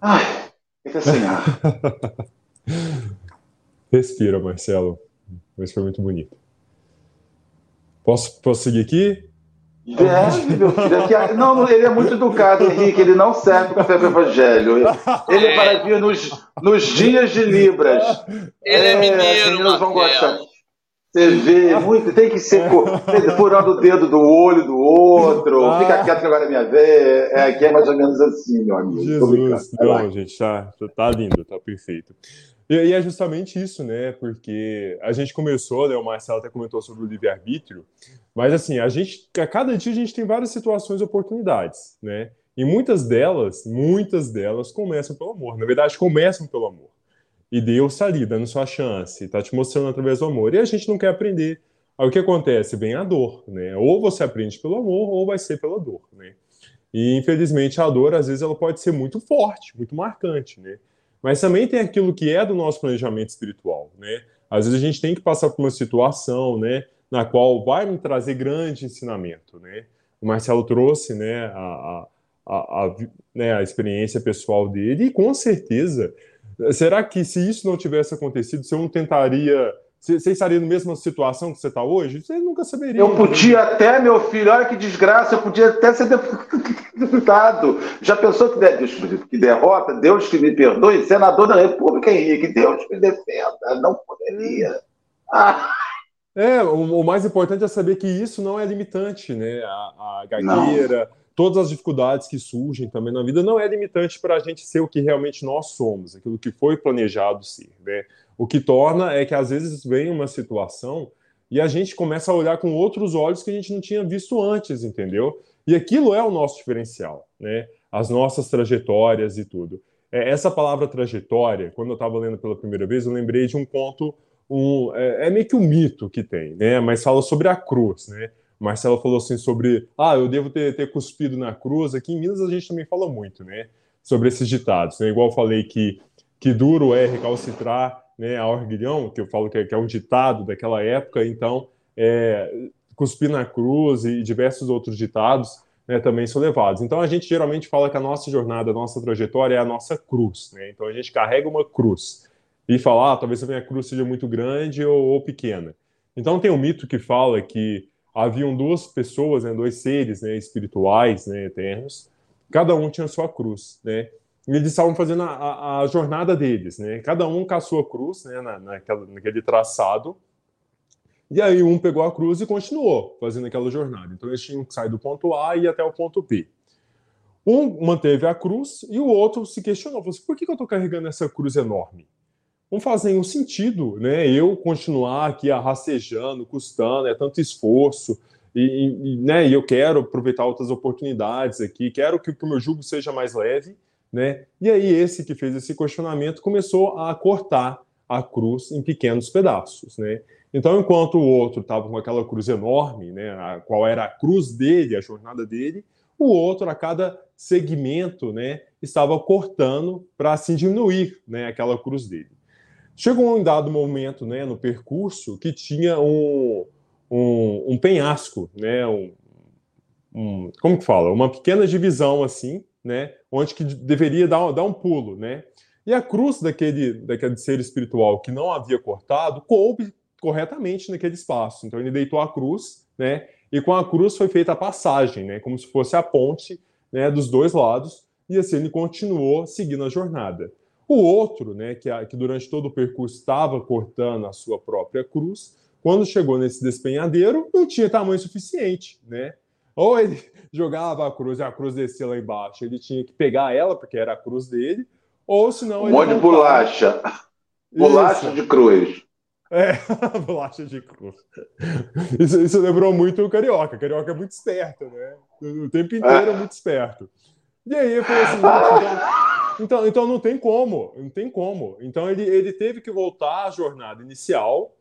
Ai, fica sem ar. Respira, Marcelo. Isso foi muito bonito. Posso, posso seguir aqui? Deve, meu filho. É não, ele é muito educado, Henrique. Ele não serve para o evangelho. Ele é para vir nos, nos dias de Libras. Ele é, é mineiro, Os vão gostar. Você vê, muito, tem que ser furando o dedo do olho do outro. Ah. Fica quieto que agora é minha vez. É, aqui é mais ou menos assim, meu amigo. Jesus, não, gente, tá, tá lindo, tá perfeito. E, e, é justamente isso, né? Porque a gente começou, né? O Marcelo até comentou sobre o livre-arbítrio, mas assim, a gente, a cada dia a gente tem várias situações e oportunidades, né? E muitas delas, muitas delas começam pelo amor. Na verdade, começam pelo amor. E Deus está ali, dando sua chance, está te mostrando através do amor. E a gente não quer aprender. Aí o que acontece? Vem a dor, né? Ou você aprende pelo amor, ou vai ser pela dor, né? E infelizmente a dor, às vezes, ela pode ser muito forte, muito marcante, né? Mas também tem aquilo que é do nosso planejamento espiritual, né? Às vezes a gente tem que passar por uma situação, né, na qual vai me trazer grande ensinamento, né? O Marcelo trouxe, né, a, a, a, né, a experiência pessoal dele e com certeza, será que se isso não tivesse acontecido, você não tentaria você estaria na mesma situação que você está hoje? Você nunca saberia. Eu podia né? até, meu filho, olha que desgraça, eu podia até ser deputado. Já pensou que, Deus, que derrota, Deus que me perdoe, senador da República, Henrique, Deus me defenda. Não poderia. Ah. É, o, o, mais importante é saber que isso não é limitante, né? A, a gagueira, não. todas as dificuldades que surgem também na vida não é limitante para a gente ser o que realmente nós somos, aquilo que foi planejado ser, né? O que torna é que às vezes vem uma situação e a gente começa a olhar com outros olhos que a gente não tinha visto antes, entendeu? E aquilo é o nosso diferencial, né? As nossas trajetórias e tudo. É, essa palavra trajetória, quando eu estava lendo pela primeira vez, eu lembrei de um conto um, é, é, meio que um mito que tem, né? Mas fala sobre a cruz, né? Marcelo falou assim sobre, ah, eu devo ter, ter cuspido na cruz. Aqui em Minas a gente também fala muito, né? Sobre esses ditados, né? Igual eu falei que, que duro é recalcitrar né, a orgulhão, que eu falo que é, que é ditado daquela época, então é, cuspir na cruz e diversos outros ditados né, também são levados. Então a gente geralmente fala que a nossa jornada, a nossa trajetória é a nossa cruz, né? Então a gente carrega uma cruz e falar, ah, talvez a minha cruz seja muito grande ou, ou, pequena. Então tem um mito que fala que haviam duas pessoas, né, dois seres né, espirituais, né, eternos, cada um tinha sua cruz, né? Eles estavam fazendo a, a, a, jornada deles, né? Cada um com a sua cruz, né, na, naquela, naquele traçado. E aí um pegou a cruz e continuou fazendo aquela jornada. Então eles tinham que sair do ponto A e ir até o ponto B. Um manteve a cruz e o outro se questionou: assim, por que, que eu estou carregando essa cruz enorme? não faz nenhum sentido, né? Eu continuar aqui arrastejando, custando, é tanto esforço, e, e, né, e eu quero aproveitar outras oportunidades aqui, quero que, que o meu jugo seja mais leve, né? E aí esse que fez esse questionamento começou a cortar a cruz em pequenos pedaços, né? Então, enquanto o outro estava com aquela cruz enorme, né, a, qual era a cruz dele, a jornada dele, o outro, a cada segmento, né, estava cortando para assim diminuir, né, aquela cruz dele. Chegou um dado momento né, no percurso que tinha um, um, um penhasco, né, um, um, como que fala? Uma pequena divisão assim, né, onde que deveria dar, dar um pulo, né? E a cruz daquele, daquele ser espiritual que não havia cortado coube corretamente naquele espaço. Então ele deitou a cruz, né? E com a cruz foi feita a passagem, né? Como se fosse a ponte, né? Dos dois lados. E assim ele continuou seguindo a jornada. O outro, né, que, que durante todo o percurso estava cortando a sua própria cruz, quando chegou nesse despenhadeiro, não tinha tamanho suficiente, né? Ou ele jogava a cruz e a cruz descia lá embaixo, ele tinha que pegar ela, porque era a cruz dele, ou senão. Um monte de bolacha. Bolacha de cruz. É, bolacha de cruz. Isso, isso, lembrou muito o Carioca. O Carioca é muito esperto, né? O tempo inteiro é muito esperto. E aí eu falei assim, então, então, então não tem como, não tem como. Então ele, ele teve que voltar à jornada inicial,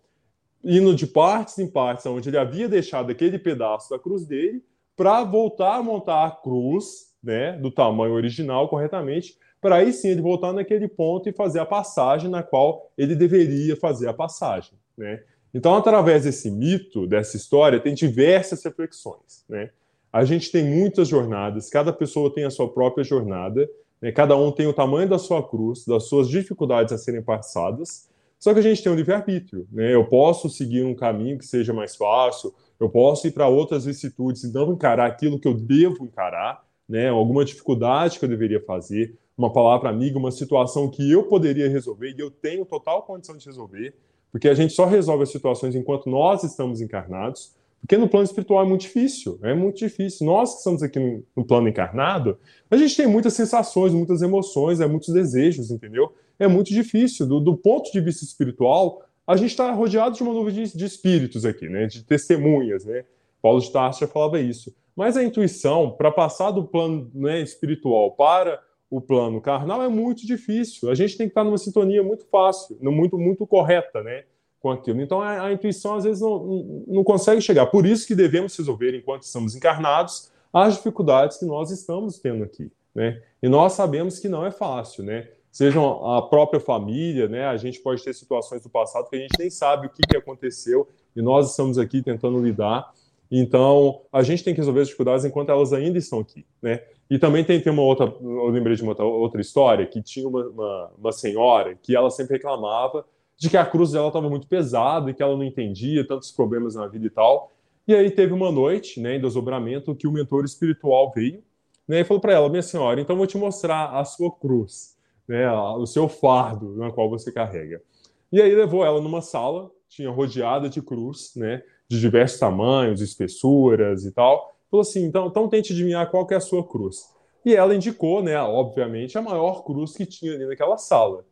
indo de partes em partes, onde ele havia deixado aquele pedaço da cruz dele, para voltar a montar a cruz, né, do tamanho original corretamente, para aí sim ele voltar naquele ponto e fazer a passagem na qual ele deveria fazer a passagem, né? Então, através desse mito, dessa história, tem diversas reflexões, né? A gente tem muitas jornadas, cada pessoa tem a sua própria jornada, né? Cada um tem o tamanho da sua cruz, das suas dificuldades a serem passadas. Só que a gente tem um livre-arbítrio. Né? Eu posso seguir um caminho que seja mais fácil, eu posso ir para outras vicissitudes e não encarar aquilo que eu devo encarar, né? alguma dificuldade que eu deveria fazer, uma palavra amiga, uma situação que eu poderia resolver e eu tenho total condição de resolver, porque a gente só resolve as situações enquanto nós estamos encarnados. Porque no plano espiritual é muito difícil, é muito difícil. Nós que estamos aqui no, no, plano encarnado, a gente tem muitas sensações, muitas emoções, é muitos desejos, entendeu? É muito difícil. Do, do ponto de vista espiritual, a gente está rodeado de uma nuvem de, de, espíritos aqui, né? De testemunhas, né? Paulo de Tarso já falava isso. Mas a intuição, para passar do plano né, espiritual para o plano carnal, é muito difícil. A gente tem que estar numa sintonia muito fácil, muito, muito correta, né? com aquilo. Então a, a intuição às vezes não, não consegue chegar. Por isso que devemos resolver, enquanto estamos encarnados, as dificuldades que nós estamos tendo aqui. Né? E nós sabemos que não é fácil, né? Sejam a própria família, né? A gente pode ter situações do passado que a gente nem sabe o que, que aconteceu e nós estamos aqui tentando lidar. Então, a gente tem que resolver as dificuldades enquanto elas ainda estão aqui, né? E também tem, tem uma outra, eu lembrei de uma outra história, que tinha uma, uma, uma senhora que ela sempre reclamava de que a cruz dela estava muito pesada e que ela não entendia tantos problemas na vida e tal. E aí teve uma noite, né, em desdobramento, que o mentor espiritual veio né, e falou para ela: Minha senhora, então vou te mostrar a sua cruz, né, o seu fardo na qual você carrega. E aí levou ela numa sala, tinha rodeada de cruz, né, de diversos tamanhos, espessuras e tal. Falou assim: então, então tente adivinhar qual que é a sua cruz. E ela indicou, né, obviamente, a maior cruz que tinha ali naquela sala.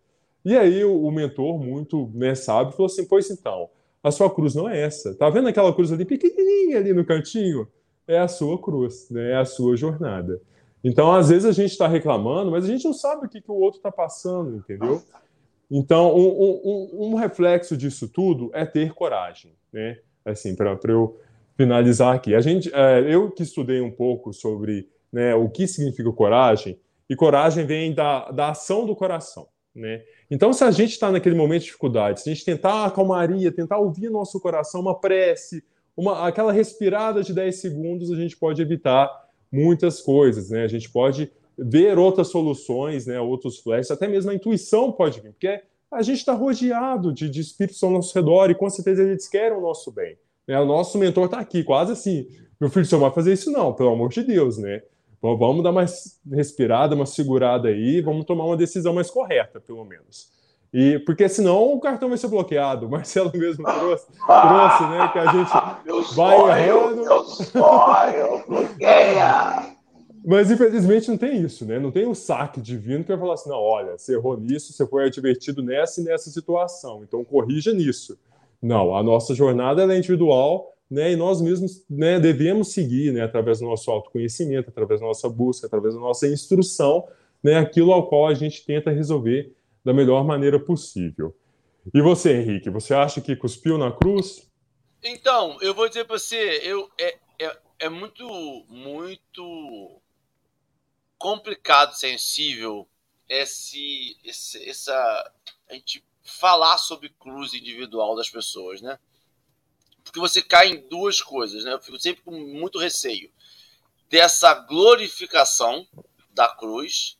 E aí o, o mentor, muito né, sábio, falou assim: Pois então, a sua cruz não é essa. Tá vendo aquela cruz ali pequenininha ali no cantinho? É a sua cruz, né? é a sua jornada. Então, às vezes a gente está reclamando, mas a gente não sabe o que, que o outro está passando, entendeu? Então, um, um, um, reflexo disso tudo é ter coragem, né? Assim, para eu finalizar aqui. A gente, é, eu que estudei um pouco sobre né, o que significa coragem, e coragem vem da, da ação do coração, né? Então, se a gente está naquele momento de dificuldade, se a gente tentar a calmaria, tentar ouvir nosso coração, uma prece, uma, aquela respirada de 10 segundos, a gente pode evitar muitas coisas, né? A gente pode ver outras soluções, né? Outros flashes, até mesmo a intuição pode vir, porque a gente está rodeado de, de espíritos ao nosso redor e com certeza eles querem o nosso bem. Né? O nosso mentor está aqui, quase assim. Meu filho, você não vai fazer isso, não, pelo amor de Deus, né? vamos dar mais respirada, uma segurada aí, vamos tomar uma decisão mais correta, pelo menos. E porque senão o cartão vai ser bloqueado. O Marcelo mesmo trouxe, trouxe né? Que a gente meu vai sonho, errando. Meu sonho, bloqueia! Mas infelizmente não tem isso, né? Não tem um saque divino que vai falar assim: não, olha, você errou nisso, você foi advertido nessa e nessa situação, então corrija nisso. Não, a nossa jornada é individual né, e nós mesmos né, devemos seguir, né, através do nosso autoconhecimento, através da nossa busca, através da nossa instrução, né, aquilo ao qual a gente tenta resolver da melhor maneira possível. E você, Henrique, você acha que cuspiu na cruz? Então, eu vou dizer para você, eu, é, é, é muito, muito complicado, sensível, esse, esse, essa, a gente falar sobre cruz individual das pessoas, né? porque você cai em duas coisas, né? Eu fico sempre com muito receio dessa glorificação da cruz,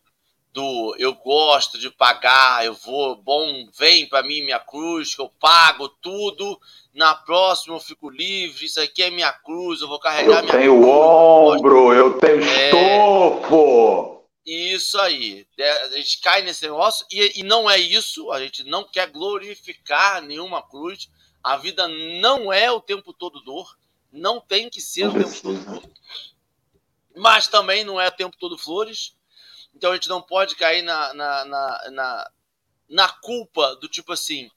do eu gosto de pagar, eu vou, bom, vem para mim minha cruz, que eu pago tudo, na próxima eu fico livre, isso aqui é minha cruz, eu vou carregar eu minha tenho cruz. ombro, eu tenho é, estofo. Isso aí, é, a gente cai nesse negócio e, e não é isso, a gente não quer glorificar nenhuma cruz, a vida não é o tempo todo dor, não tem que ser o tempo todo dor, mas também não é o tempo todo flores. Então a gente não pode cair na, na, na, na, na culpa do tipo assim: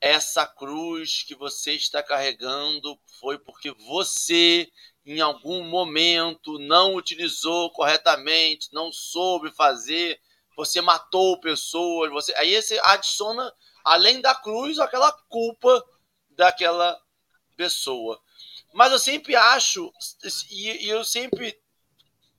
essa cruz que você está carregando foi porque você em algum momento não utilizou corretamente, não soube fazer, você matou pessoas, você aí você adiciona além da cruz aquela culpa daquela pessoa. Mas eu sempre acho, e, eu sempre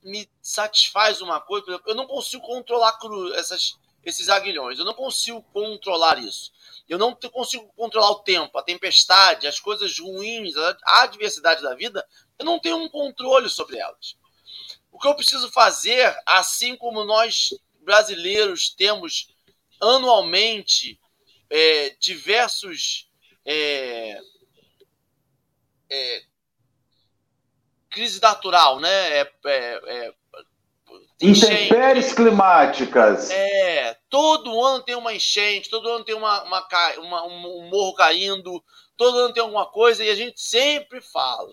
me satisfaz uma coisa, por exemplo, eu não consigo controlar essas, esses aguilhões, eu não consigo controlar isso. Eu não consigo controlar o tempo, a tempestade, as coisas ruins, a adversidade da vida, eu não tenho um controle sobre elas. O que eu preciso fazer, assim como nós brasileiros temos anualmente é, diversos é, é, crise natural, né? É, é, é Intempéries climáticas. É, todo ano tem uma enchente, todo ano tem uma, uma, uma, um morro caindo, todo ano tem alguma coisa e a gente sempre fala.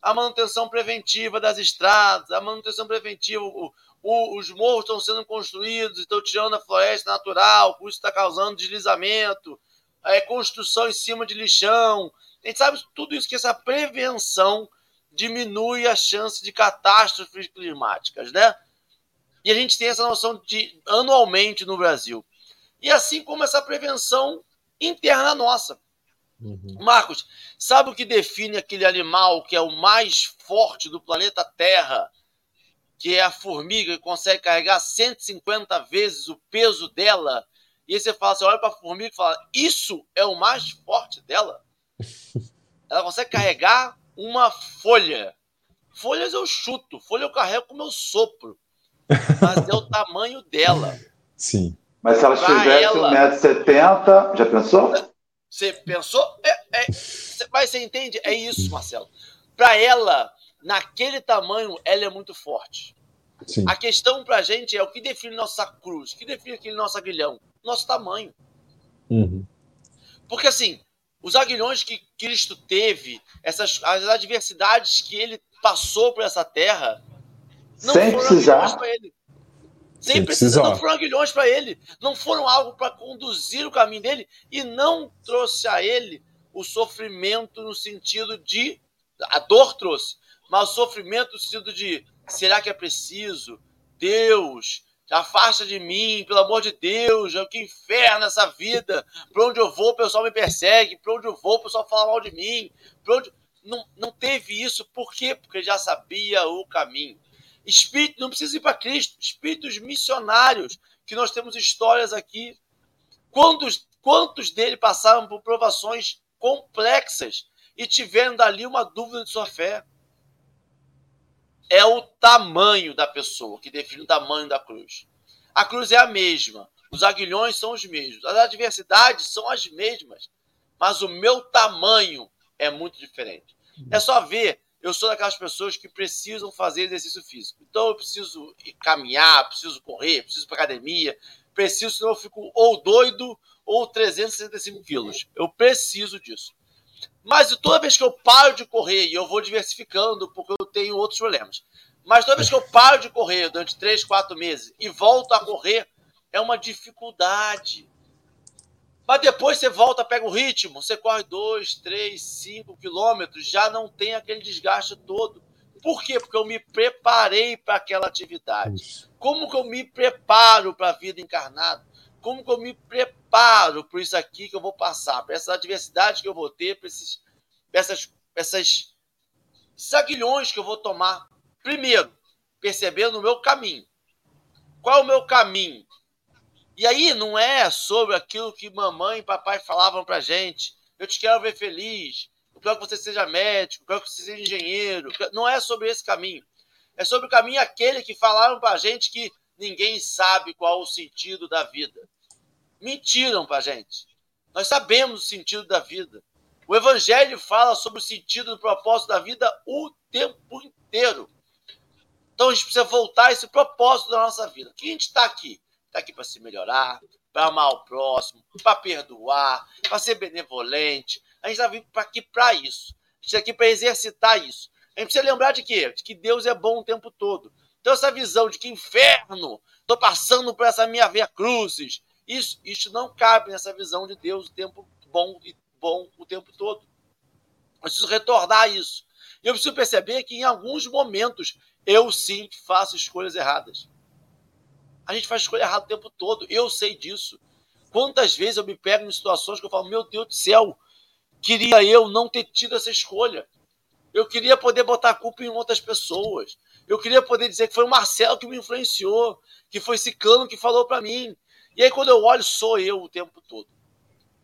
A manutenção preventiva das estradas, a manutenção preventiva, o, o, os morros estão sendo construídos, estão tirando a floresta natural, isso está causando deslizamento, é, construção em cima de lixão. A gente sabe tudo isso, que essa prevenção diminui a chance de catástrofes climáticas, né? E a gente tem essa noção de anualmente no Brasil. E assim como essa prevenção interna nossa. Uhum. Marcos, sabe o que define aquele animal que é o mais forte do planeta Terra? Que é a formiga que consegue carregar 150 vezes o peso dela e aí você fala, você olha para a formiga e fala, isso é o mais forte dela. Ela consegue carregar uma folha. Folhas eu chuto, folha eu carrego com o meu sopro. Mas é o tamanho dela. Sim. Mas se elas tivessem 1,70m, já pensou? Você pensou? É, é, mas você entende? É isso, Marcelo. Para ela, naquele tamanho, ela é muito forte. Sim. A questão para a gente é o que define nossa cruz, o que define aquele nosso aguilhão? Nosso tamanho. Uhum. Porque assim, os aguilhões que Cristo teve, essas as adversidades que ele passou por essa terra, não Sem foram aguilhões para ele. Sem precisar, não foram aguilhões para ele. Não foram algo para conduzir o caminho dele e não trouxe a ele o sofrimento no sentido de. A dor trouxe, mas o sofrimento no sentido de: será que é preciso? Deus, afasta de mim, pelo amor de Deus, que inferno essa vida. Para onde eu vou, o pessoal me persegue. Para onde eu vou, o pessoal fala mal de mim. Onde... Não, não teve isso. Por quê? Porque já sabia o caminho. Espírito, não precisa ir para Cristo, espíritos missionários, que nós temos histórias aqui. Quantos, quantos dele passaram por provações complexas e tiveram dali uma dúvida de sua fé? É o tamanho da pessoa que define o tamanho da cruz. A cruz é a mesma, os aguilhões são os mesmos, as adversidades são as mesmas, mas o meu tamanho é muito diferente. É só ver eu sou daquelas pessoas que precisam fazer exercício físico. Então eu preciso caminhar, preciso correr, preciso para academia, preciso, senão eu fico ou doido ou 365 quilos. Eu preciso disso. Mas toda vez que eu paro de correr, e eu vou diversificando porque eu tenho outros problemas, mas toda vez que eu paro de correr durante 3, 4 meses e volto a correr, é uma dificuldade. Mas depois você volta, pega o ritmo, você corre 2, 3, 5 quilômetros, já não tem aquele desgaste todo. Por quê? Porque eu me preparei para aquela atividade. Como que eu me preparo para a vida encarnada? Como que eu me preparo por isso aqui que eu vou passar, para essa adversidade que eu vou ter, para esses, essas, essas saguilhões que eu vou tomar? Primeiro, percebendo o meu caminho. Qual é o meu caminho? E aí não é sobre aquilo que mamãe e papai falavam pra gente. Eu te quero ver feliz. Eu quero que você seja médico, eu quero que você seja engenheiro. Não é sobre esse caminho. É sobre o caminho aquele que falaram pra gente que ninguém sabe qual o sentido da vida. Mentiram pra gente. Nós sabemos o sentido da vida. O Evangelho fala sobre o sentido do propósito da vida o tempo inteiro. Então a gente precisa voltar a esse propósito da nossa vida. Que a gente está aqui está aqui para se melhorar, para amar o próximo, para perdoar, para ser benevolente. A gente está aqui para isso. A gente está aqui para exercitar isso. A gente precisa lembrar de quê? De que Deus é bom o tempo todo. Então, essa visão de que inferno, estou passando por essa minha via cruzes, isso, isso não cabe nessa visão de Deus o tempo bom e bom o tempo todo. Eu preciso retornar isso. Eu preciso perceber que em alguns momentos eu sim faço escolhas erradas. A gente faz escolha errada o tempo todo. Eu sei disso. Quantas vezes eu me pego em situações que eu falo, meu Deus do céu, queria eu não ter tido essa escolha. Eu queria poder botar a culpa em outras pessoas. Eu queria poder dizer que foi o Marcelo que me influenciou, que foi esse cano que falou para mim. E aí, quando eu olho, sou eu o tempo todo.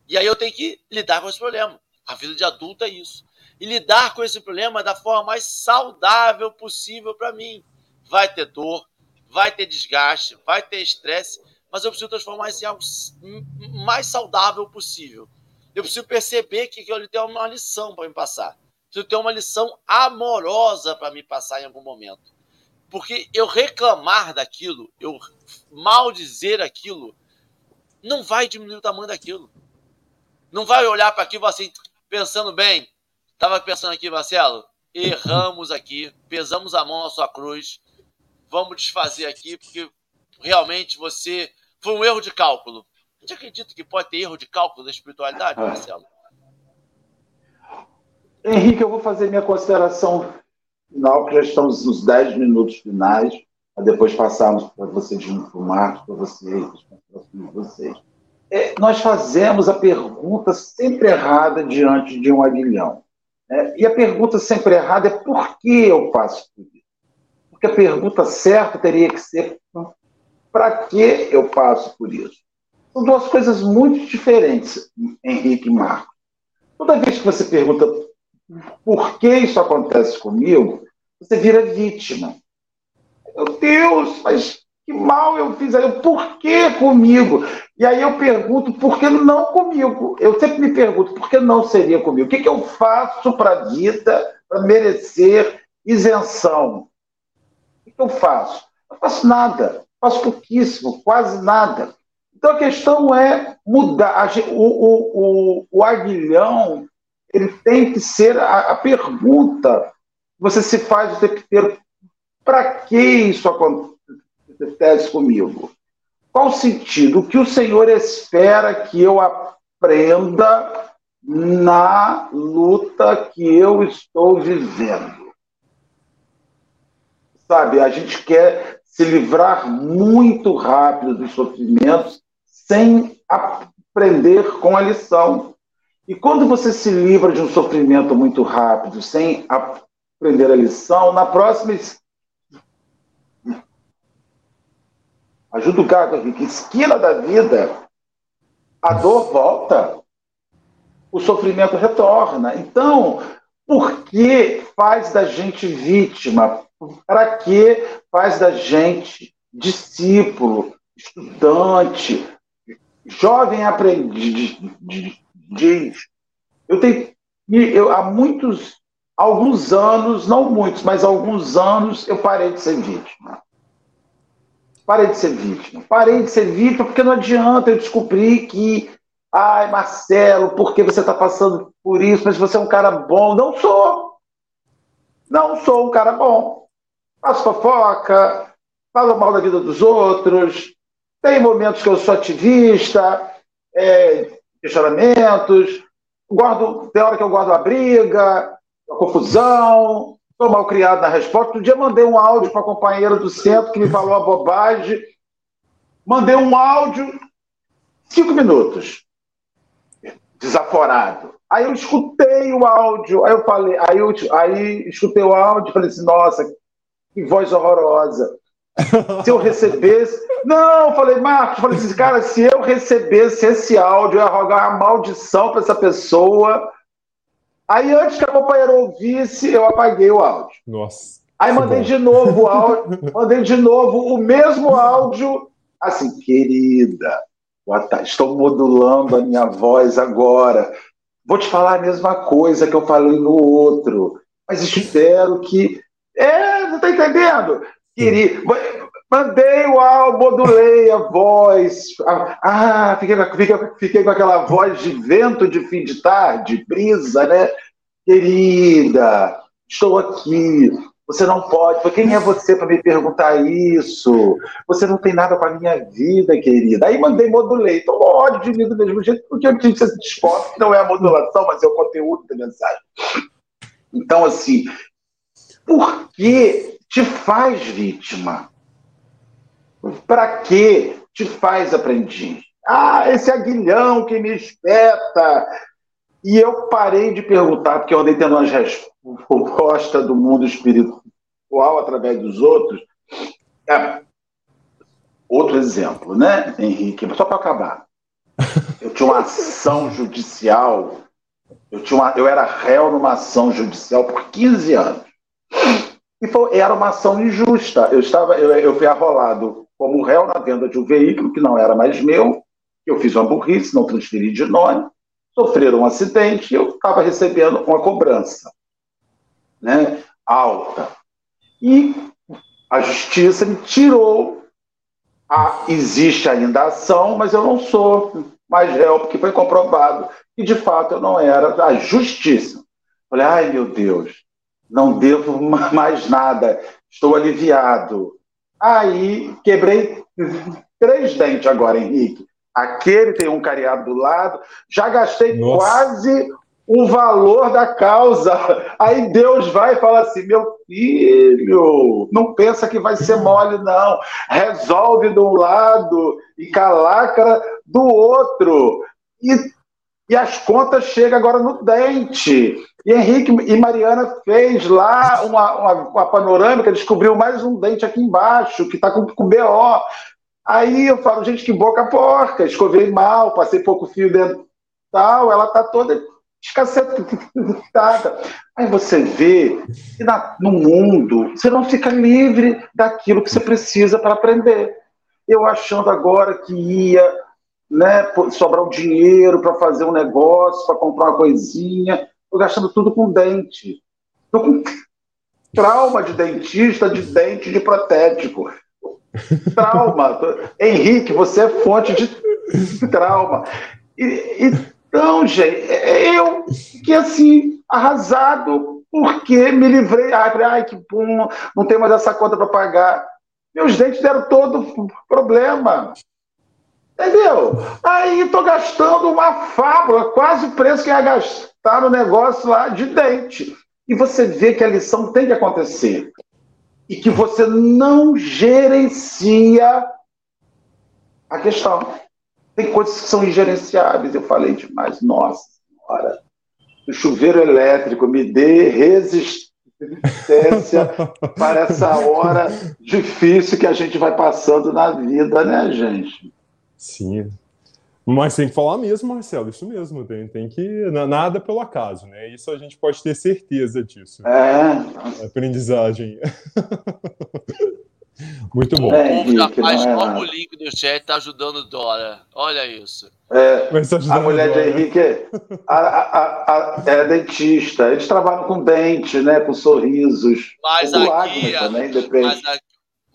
E aí eu tenho que lidar com esse problema. A vida de adulto é isso. E lidar com esse problema da forma mais saudável possível para mim. Vai ter dor, vai ter desgaste, vai ter estresse, mas eu preciso transformar isso em algo mais saudável possível. Eu preciso perceber que, que eu tenho uma lição para me passar. Preciso ter uma lição amorosa para me passar em algum momento. Porque eu reclamar daquilo, eu mal dizer aquilo, não vai diminuir o tamanho daquilo. Não vai olhar para aquilo assim, pensando bem. Estava pensando aqui, Marcelo, erramos aqui, pesamos a mão na sua cruz, vamos desfazer aqui, porque realmente você foi um erro de cálculo. A gente acredita que pode ter erro de cálculo da espiritualidade, ah. Marcelo? Henrique, eu vou fazer minha consideração final, que já estamos nos 10 minutos finais, para depois passarmos para vocês para o Marcos, para vocês, para vocês. É, nós fazemos a pergunta sempre errada diante de um aguilhão. É, e a pergunta sempre errada é por que eu faço isso? que a pergunta certa teria que ser: para que eu passo por isso? São duas coisas muito diferentes, Henrique e Marco. Toda vez que você pergunta por que isso acontece comigo, você vira vítima. Meu Deus, mas Que mal eu fiz aí? Por que comigo? E aí eu pergunto, por que não comigo? Eu sempre me pergunto, por que não seria comigo? O que, que eu faço para a vida para merecer isenção? O que, que eu faço? Não faço nada, faço pouquíssimo, quase nada. Então a questão é mudar. O, o, o, o aguilhão ele tem que ser a, a pergunta que você se faz o tempo inteiro. Para que isso acontece comigo? Qual o sentido? O que o Senhor espera que eu aprenda na luta que eu estou vivendo? Sabe, a gente quer se livrar muito rápido dos sofrimentos sem aprender com a lição. E quando você se livra de um sofrimento muito rápido, sem aprender a lição, na próxima ajuda o gato aqui, que esquina da vida, a dor volta, o sofrimento retorna. Então, por que faz da gente vítima? Para que faz da gente discípulo, estudante, jovem aprendiz, eu tenho, eu, há muitos, alguns anos, não muitos, mas alguns anos, eu parei de ser vítima. Parei de ser vítima. Parei de ser vítima porque não adianta eu descobrir que, ai, Marcelo, por que você está passando por isso? Mas você é um cara bom. Não sou. Não sou um cara bom. Faço fofoca, falo mal da vida dos outros, tem momentos que eu sou ativista, é, questionamentos, guardo, tem hora que eu guardo a briga, a confusão, estou mal criado na resposta. Um dia mandei um áudio para a companheira do centro que me falou a bobagem. Mandei um áudio, cinco minutos, desaforado. Aí eu escutei o áudio, aí eu falei, aí eu aí escutei o áudio e falei assim, nossa, que voz horrorosa. Se eu recebesse. Não, eu falei, Marcos, falei assim, cara, se eu recebesse esse áudio, eu ia rogar uma maldição para essa pessoa. Aí, antes que a companheira ouvisse, eu apaguei o áudio. Nossa. Aí mandei bom. de novo o áudio, mandei de novo o mesmo áudio, assim, querida, estou modulando a minha voz agora. Vou te falar a mesma coisa que eu falei no outro, mas espero que. É, não está entendendo? Queria. Mandei o álbum, modulei a voz. Ah, fiquei, fiquei, fiquei com aquela voz de vento de fim de tarde, brisa, né? Querida, estou aqui. Você não pode. Quem é você para me perguntar isso? Você não tem nada com a minha vida, querida. Aí mandei, modulei. Então, ódio de mim do mesmo jeito, porque eu que ser disposto, não é a modulação, mas é o conteúdo da mensagem. Então, assim, por que te faz vítima. Para que te faz aprendiz? Ah, esse aguilhão que me espeta. E eu parei de perguntar, porque eu andei tendo umas respostas do mundo espiritual através dos outros. É, outro exemplo, né, Henrique? Só para acabar. Eu tinha uma ação judicial, eu, tinha uma, eu era réu numa ação judicial por 15 anos. E foi, era uma ação injusta. Eu, estava, eu, eu fui arrolado como réu na venda de um veículo que não era mais meu, eu fiz uma burrice, não transferi de nome, sofreram um acidente e eu estava recebendo uma cobrança né, alta. E a justiça me tirou. A, existe ainda a ação, mas eu não sou mais réu, porque foi comprovado que de fato eu não era da justiça. Falei, ai meu Deus, não devo mais nada, estou aliviado. Aí quebrei três dentes agora, Henrique. Aquele tem um cariado do lado, já gastei Nossa. quase o valor da causa. Aí Deus vai e fala assim: meu filho, não pensa que vai ser mole, não. Resolve de um lado e calacra do outro. E, e as contas chegam agora no dente. E Henrique e Mariana fez lá uma, uma, uma panorâmica, descobriu mais um dente aqui embaixo, que está com, com BO. Aí eu falo, gente, que boca porca, escovei mal, passei pouco fio dental, ela está toda escacetada. Aí você vê que na, no mundo você não fica livre daquilo que você precisa para aprender. Eu achando agora que ia né, sobrar um dinheiro para fazer um negócio, para comprar uma coisinha, estou gastando tudo com dente. Estou com trauma de dentista, de dente, de protético. Trauma. Henrique, você é fonte de trauma. E, então, gente, eu fiquei assim, arrasado, porque me livrei. Ai, ai que pum, não tem mais essa conta para pagar. Meus dentes deram todo problema. Entendeu? Aí estou gastando uma fábula, quase o preço que ia gastar no negócio lá de dente. E você vê que a lição tem que acontecer. E que você não gerencia a questão. Tem coisas que são ingerenciáveis, eu falei demais. Nossa Senhora, o chuveiro elétrico me dê resistência para essa hora difícil que a gente vai passando na vida, né, gente? Sim. Mas tem que falar mesmo, Marcelo, isso mesmo. Tem, tem que. Nada pelo acaso, né? Isso a gente pode ter certeza disso. É. Aprendizagem. Muito bom. É, o povo já faz é o link do chat, tá ajudando Dora. Olha isso. É, tá a mulher de Henrique a, a, a, é dentista. Eles trabalham com dente, né? Com sorrisos. Mas aqui, também, depende. Mas aqui,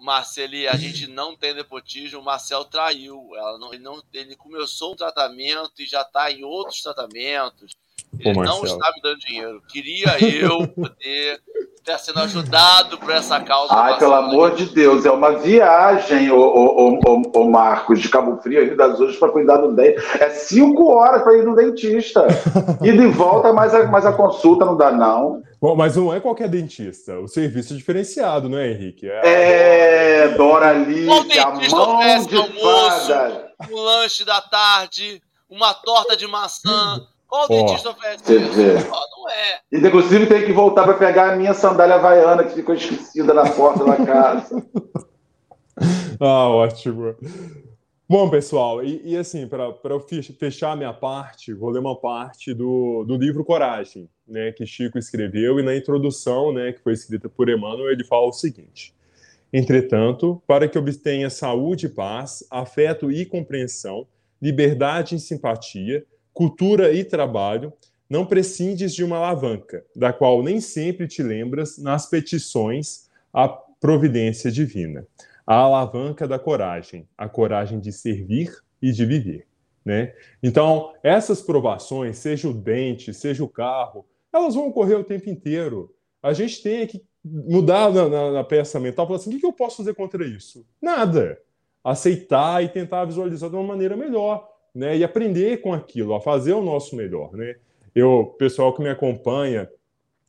Marceli, a gente não tem nepotismo. O Marcel traiu. Ela não, ele, não, ele começou um tratamento e já está em outros tratamentos. Ele não está me dando dinheiro. Queria eu poder estar sendo ajudado por essa causa. Ai, pelo amor de Deus, é uma viagem, o, o, o, o Marcos, de Cabo Frio, Rio das Ostras, para cuidar do dente. É cinco horas para ir no dentista. e de volta, mas a, mas a consulta não dá, não. Bom, mas não é qualquer dentista. O serviço é diferenciado, não é, Henrique? É, é Dora Alice, a mão de almoço, fada. Um lanche da tarde, uma torta de maçã. Qual oh, dentista oferece isso? Oh, não é. Inclusive, tem que voltar para pegar a minha sandália havaiana que ficou esquecida na porta da casa. ah, ótimo. Bom, pessoal, e, e assim, para eu fechar a minha parte, vou ler uma parte do, do livro Coragem, né, que Chico escreveu, e na introdução, né, que foi escrita por Emmanuel, ele fala o seguinte: Entretanto, para que obtenha saúde, paz, afeto e compreensão, liberdade e simpatia, cultura e trabalho, não prescindes de uma alavanca, da qual nem sempre te lembras nas petições à providência divina. A alavanca da coragem, a coragem de servir e de viver. Né? Então, essas provações, seja o dente, seja o carro, elas vão ocorrer o tempo inteiro. A gente tem que mudar na, na, na peça mental, falar assim, o que, que eu posso fazer contra isso? Nada. Aceitar e tentar visualizar de uma maneira melhor né, e aprender com aquilo, a fazer o nosso melhor, né? Eu, pessoal que me acompanha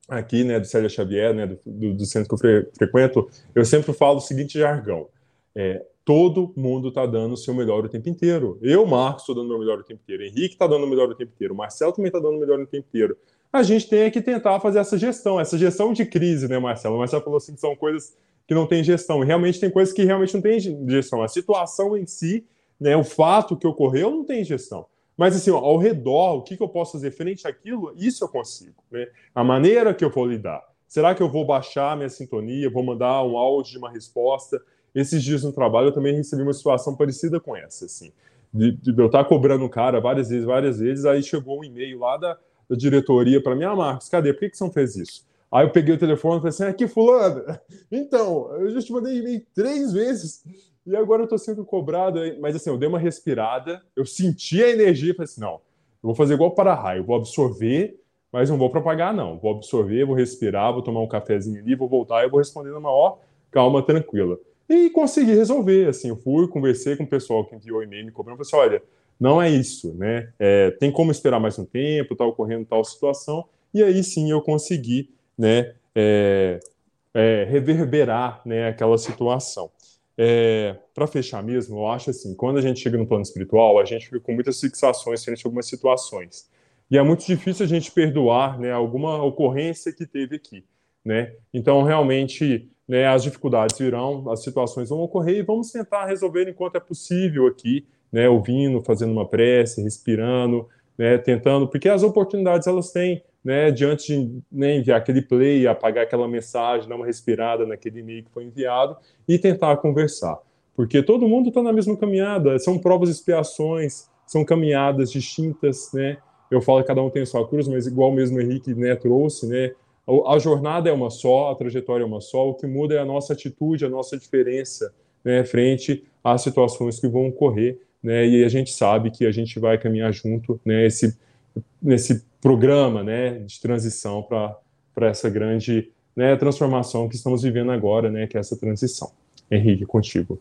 aqui, né, do Célia Xavier, né, do, do, do centro que eu fre frequento, eu sempre falo o seguinte jargão: é, todo mundo está dando o seu melhor o tempo inteiro. Eu, Marcos, estou dando o meu melhor o tempo inteiro. Henrique está dando o melhor o tempo inteiro. Marcelo também está dando o melhor o tempo inteiro. A gente tem que tentar fazer essa gestão, essa gestão de crise, né, Marcelo? O Marcelo falou assim que são coisas que não tem gestão. Realmente tem coisas que realmente não tem gestão. A situação em si né, o fato que ocorreu não tem gestão. Mas, assim, ao redor, o que, eu posso fazer frente àquilo, isso eu consigo. Né? A maneira que eu vou lidar. Será que eu vou baixar minha sintonia, vou mandar um áudio de uma resposta? Esses dias no trabalho eu também recebi uma situação parecida com essa, assim. De, de eu estar cobrando o cara várias vezes, várias vezes, aí chegou um e-mail lá da, da diretoria para mim, ah, Marcos, cadê? Por que, que você não fez isso? Aí eu peguei o telefone e falei assim, aqui, fulano, então, eu já te mandei e-mail três vezes, e agora eu tô sendo cobrado, mas assim, eu dei uma respirada, eu senti a energia e falei assim: não, eu vou fazer igual para-raio, vou absorver, mas não vou propagar, não. Vou absorver, vou respirar, vou tomar um cafezinho ali, vou voltar e vou responder na maior calma, tranquila. E consegui resolver, assim, eu fui, conversei com o pessoal que enviou e-mail me cobrando, falei assim, olha, não é isso, né? É, tem como esperar mais um tempo, tá ocorrendo tal situação, e aí sim eu consegui, né, é, é, reverberar, né, aquela situação. É, para fechar mesmo, eu acho assim, quando a gente chega no plano espiritual, a gente fica com muitas fixações frente a algumas situações. E é muito difícil a gente perdoar né, alguma ocorrência que teve aqui. Né? Então, realmente, né, as dificuldades virão, as situações vão ocorrer e vamos tentar resolver enquanto é possível aqui, né, ouvindo, fazendo uma prece, respirando, né, tentando, porque as oportunidades elas têm, né, diante de né, enviar aquele play, apagar aquela mensagem, dar uma respirada naquele e-mail que foi enviado e tentar conversar. Porque todo mundo está na mesma caminhada, são provas e expiações, são caminhadas distintas, né? Eu falo que cada um tem a sua cruz, mas igual mesmo o Henrique né, trouxe, né? A jornada é uma só, a trajetória é uma só, o que muda é a nossa atitude, a nossa diferença né, frente às situações que vão ocorrer, né, e a gente sabe que a gente vai caminhar junto né, esse, nesse programa né, de transição para essa grande né, transformação que estamos vivendo agora, né, que é essa transição. Henrique, contigo.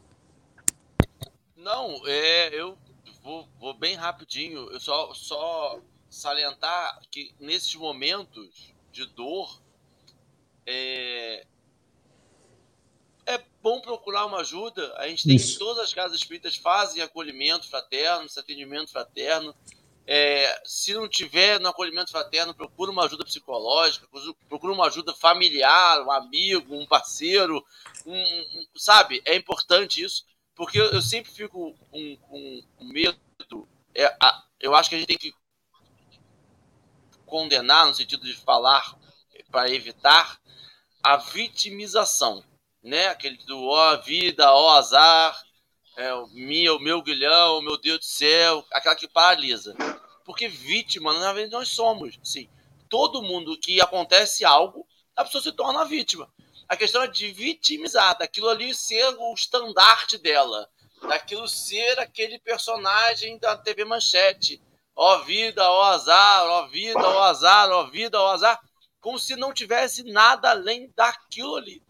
Não, é, eu vou, vou bem rapidinho, eu só, só salientar que nesses momentos de dor, é, é bom procurar uma ajuda. A gente tem Isso. todas as casas espíritas fazem acolhimento fraterno, esse atendimento fraterno. É, se não tiver no acolhimento fraterno, procura uma ajuda psicológica, procura uma ajuda familiar, um amigo, um parceiro, um, um, sabe? É importante isso, porque eu, sempre fico com um, medo. É, a, eu acho que a gente tem que condenar, no sentido de falar para evitar a vitimização, né? Aquele do ó vida, ó azar, é, o meu, meu guilhão, meu Deus do céu, aquela que paralisa. Porque vítima, na verdade, nós somos. Sim, todo mundo que acontece algo, a pessoa se torna vítima. A questão é de vitimizar, daquilo ali ser o estandarte dela, daquilo ser aquele personagem da TV Manchete. Ó vida, ó azar, ó vida, ó azar, ó vida, ó azar como se não tivesse nada além daquilo ali.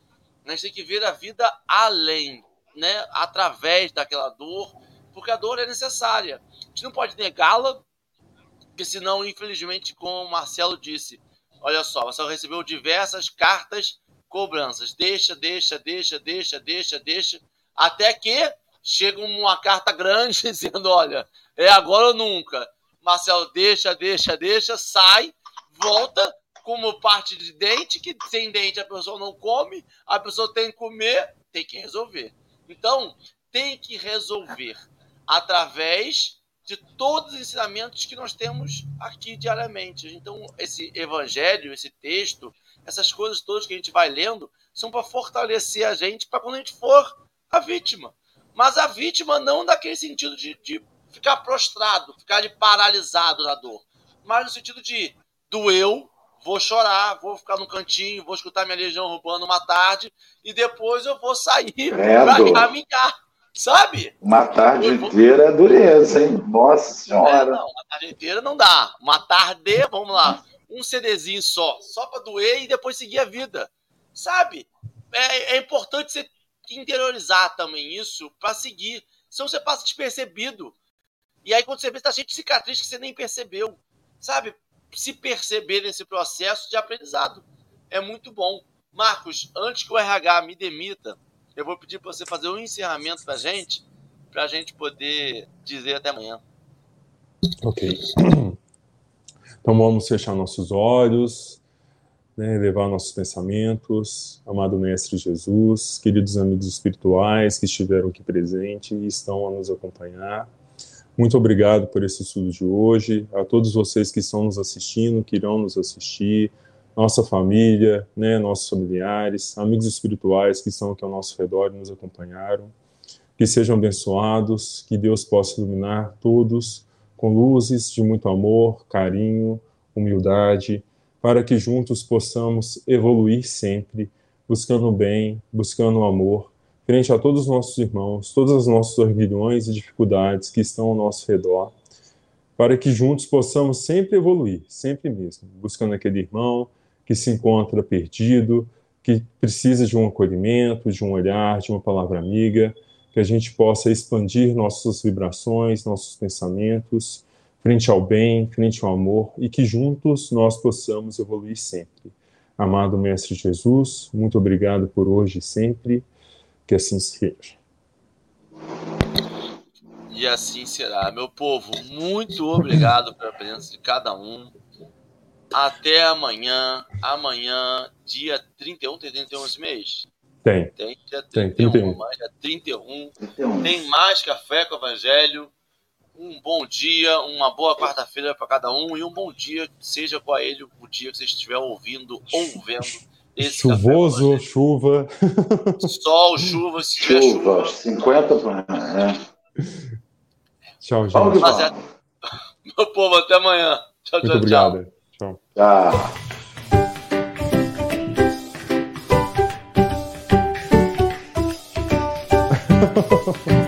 A gente tem que ver a vida além, né? através daquela dor, porque a dor é necessária. A gente não pode negá-la, porque senão, infelizmente, como o Marcelo disse, olha só, Marcelo recebeu diversas cartas cobranças. Deixa, deixa, deixa, deixa, deixa, deixa, até que chega uma carta grande dizendo, olha, é agora ou nunca. Marcelo deixa, deixa, deixa, sai, volta, como parte de dente, que sem dente a pessoa não come, a pessoa tem que comer, tem que resolver. Então, tem que resolver através de todos os ensinamentos que nós temos aqui diariamente. Então, esse evangelho, esse texto, essas coisas todas que a gente vai lendo, são para fortalecer a gente para quando a gente for a vítima. Mas a vítima não naquele sentido de, de ficar prostrado, ficar de paralisado na dor, mas no sentido de doeu, vou chorar, vou ficar no cantinho, vou escutar minha legião urbana uma tarde e depois eu vou sair para caminhar, sabe? Uma tarde vou... inteira é dureza, hein? Nossa Senhora. É, não, uma tarde inteira não dá. Uma tarde, vamos lá, um CDzinho só, só para doer e depois seguir a vida, sabe? É, é importante você interiorizar também isso para seguir, senão você passa despercebido. E aí quando você vê, está cheio de cicatriz que você nem percebeu, sabe? Se perceber nesse processo de aprendizado. É muito bom. Marcos, antes que o RH me demita, eu vou pedir para você fazer um encerramento para a gente, para a gente poder dizer até amanhã. Ok. Então vamos fechar nossos olhos, né, levar nossos pensamentos. Amado Mestre Jesus, queridos amigos espirituais que estiveram aqui presentes e estão a nos acompanhar. Muito obrigado por esse estudo de hoje, a todos vocês que estão nos assistindo, que irão nos assistir, nossa família, né, nossos familiares, amigos espirituais que estão aqui ao nosso redor e nos acompanharam. Que sejam abençoados, que Deus possa iluminar todos com luzes de muito amor, carinho, humildade, para que juntos possamos evoluir sempre, buscando o bem, buscando o amor frente a todos os nossos irmãos, todas as nossas orgulhões e dificuldades que estão ao nosso redor, para que juntos possamos sempre evoluir, sempre mesmo, buscando aquele irmão que se encontra perdido, que precisa de um acolhimento, de um olhar, de uma palavra amiga, que a gente possa expandir nossas vibrações, nossos pensamentos, frente ao bem, frente ao amor, e que juntos nós possamos evoluir sempre. Amado Mestre Jesus, muito obrigado por hoje e sempre. Que assim seja. E assim será. Meu povo, muito obrigado pela presença de cada um. Até amanhã. Amanhã, dia 31. Tem 31 esse mês? Tem. Tem, dia 31. Tem, 31. Mas dia 31. 31. Tem mais café com o Evangelho. um bom dia, uma boa quarta-feira para cada um e um bom dia, seja qual ele o dia que você estiver ouvindo ou vendo. Esse Chuvoso, chuva. Sol, chuva, se tiver chuva. Chuva, 50. É. Tchau, gente. Vamos Mas é-. Meu povo, até amanhã. Tchau, Muito tchau, tchau. obrigado. Tchau. Tchau.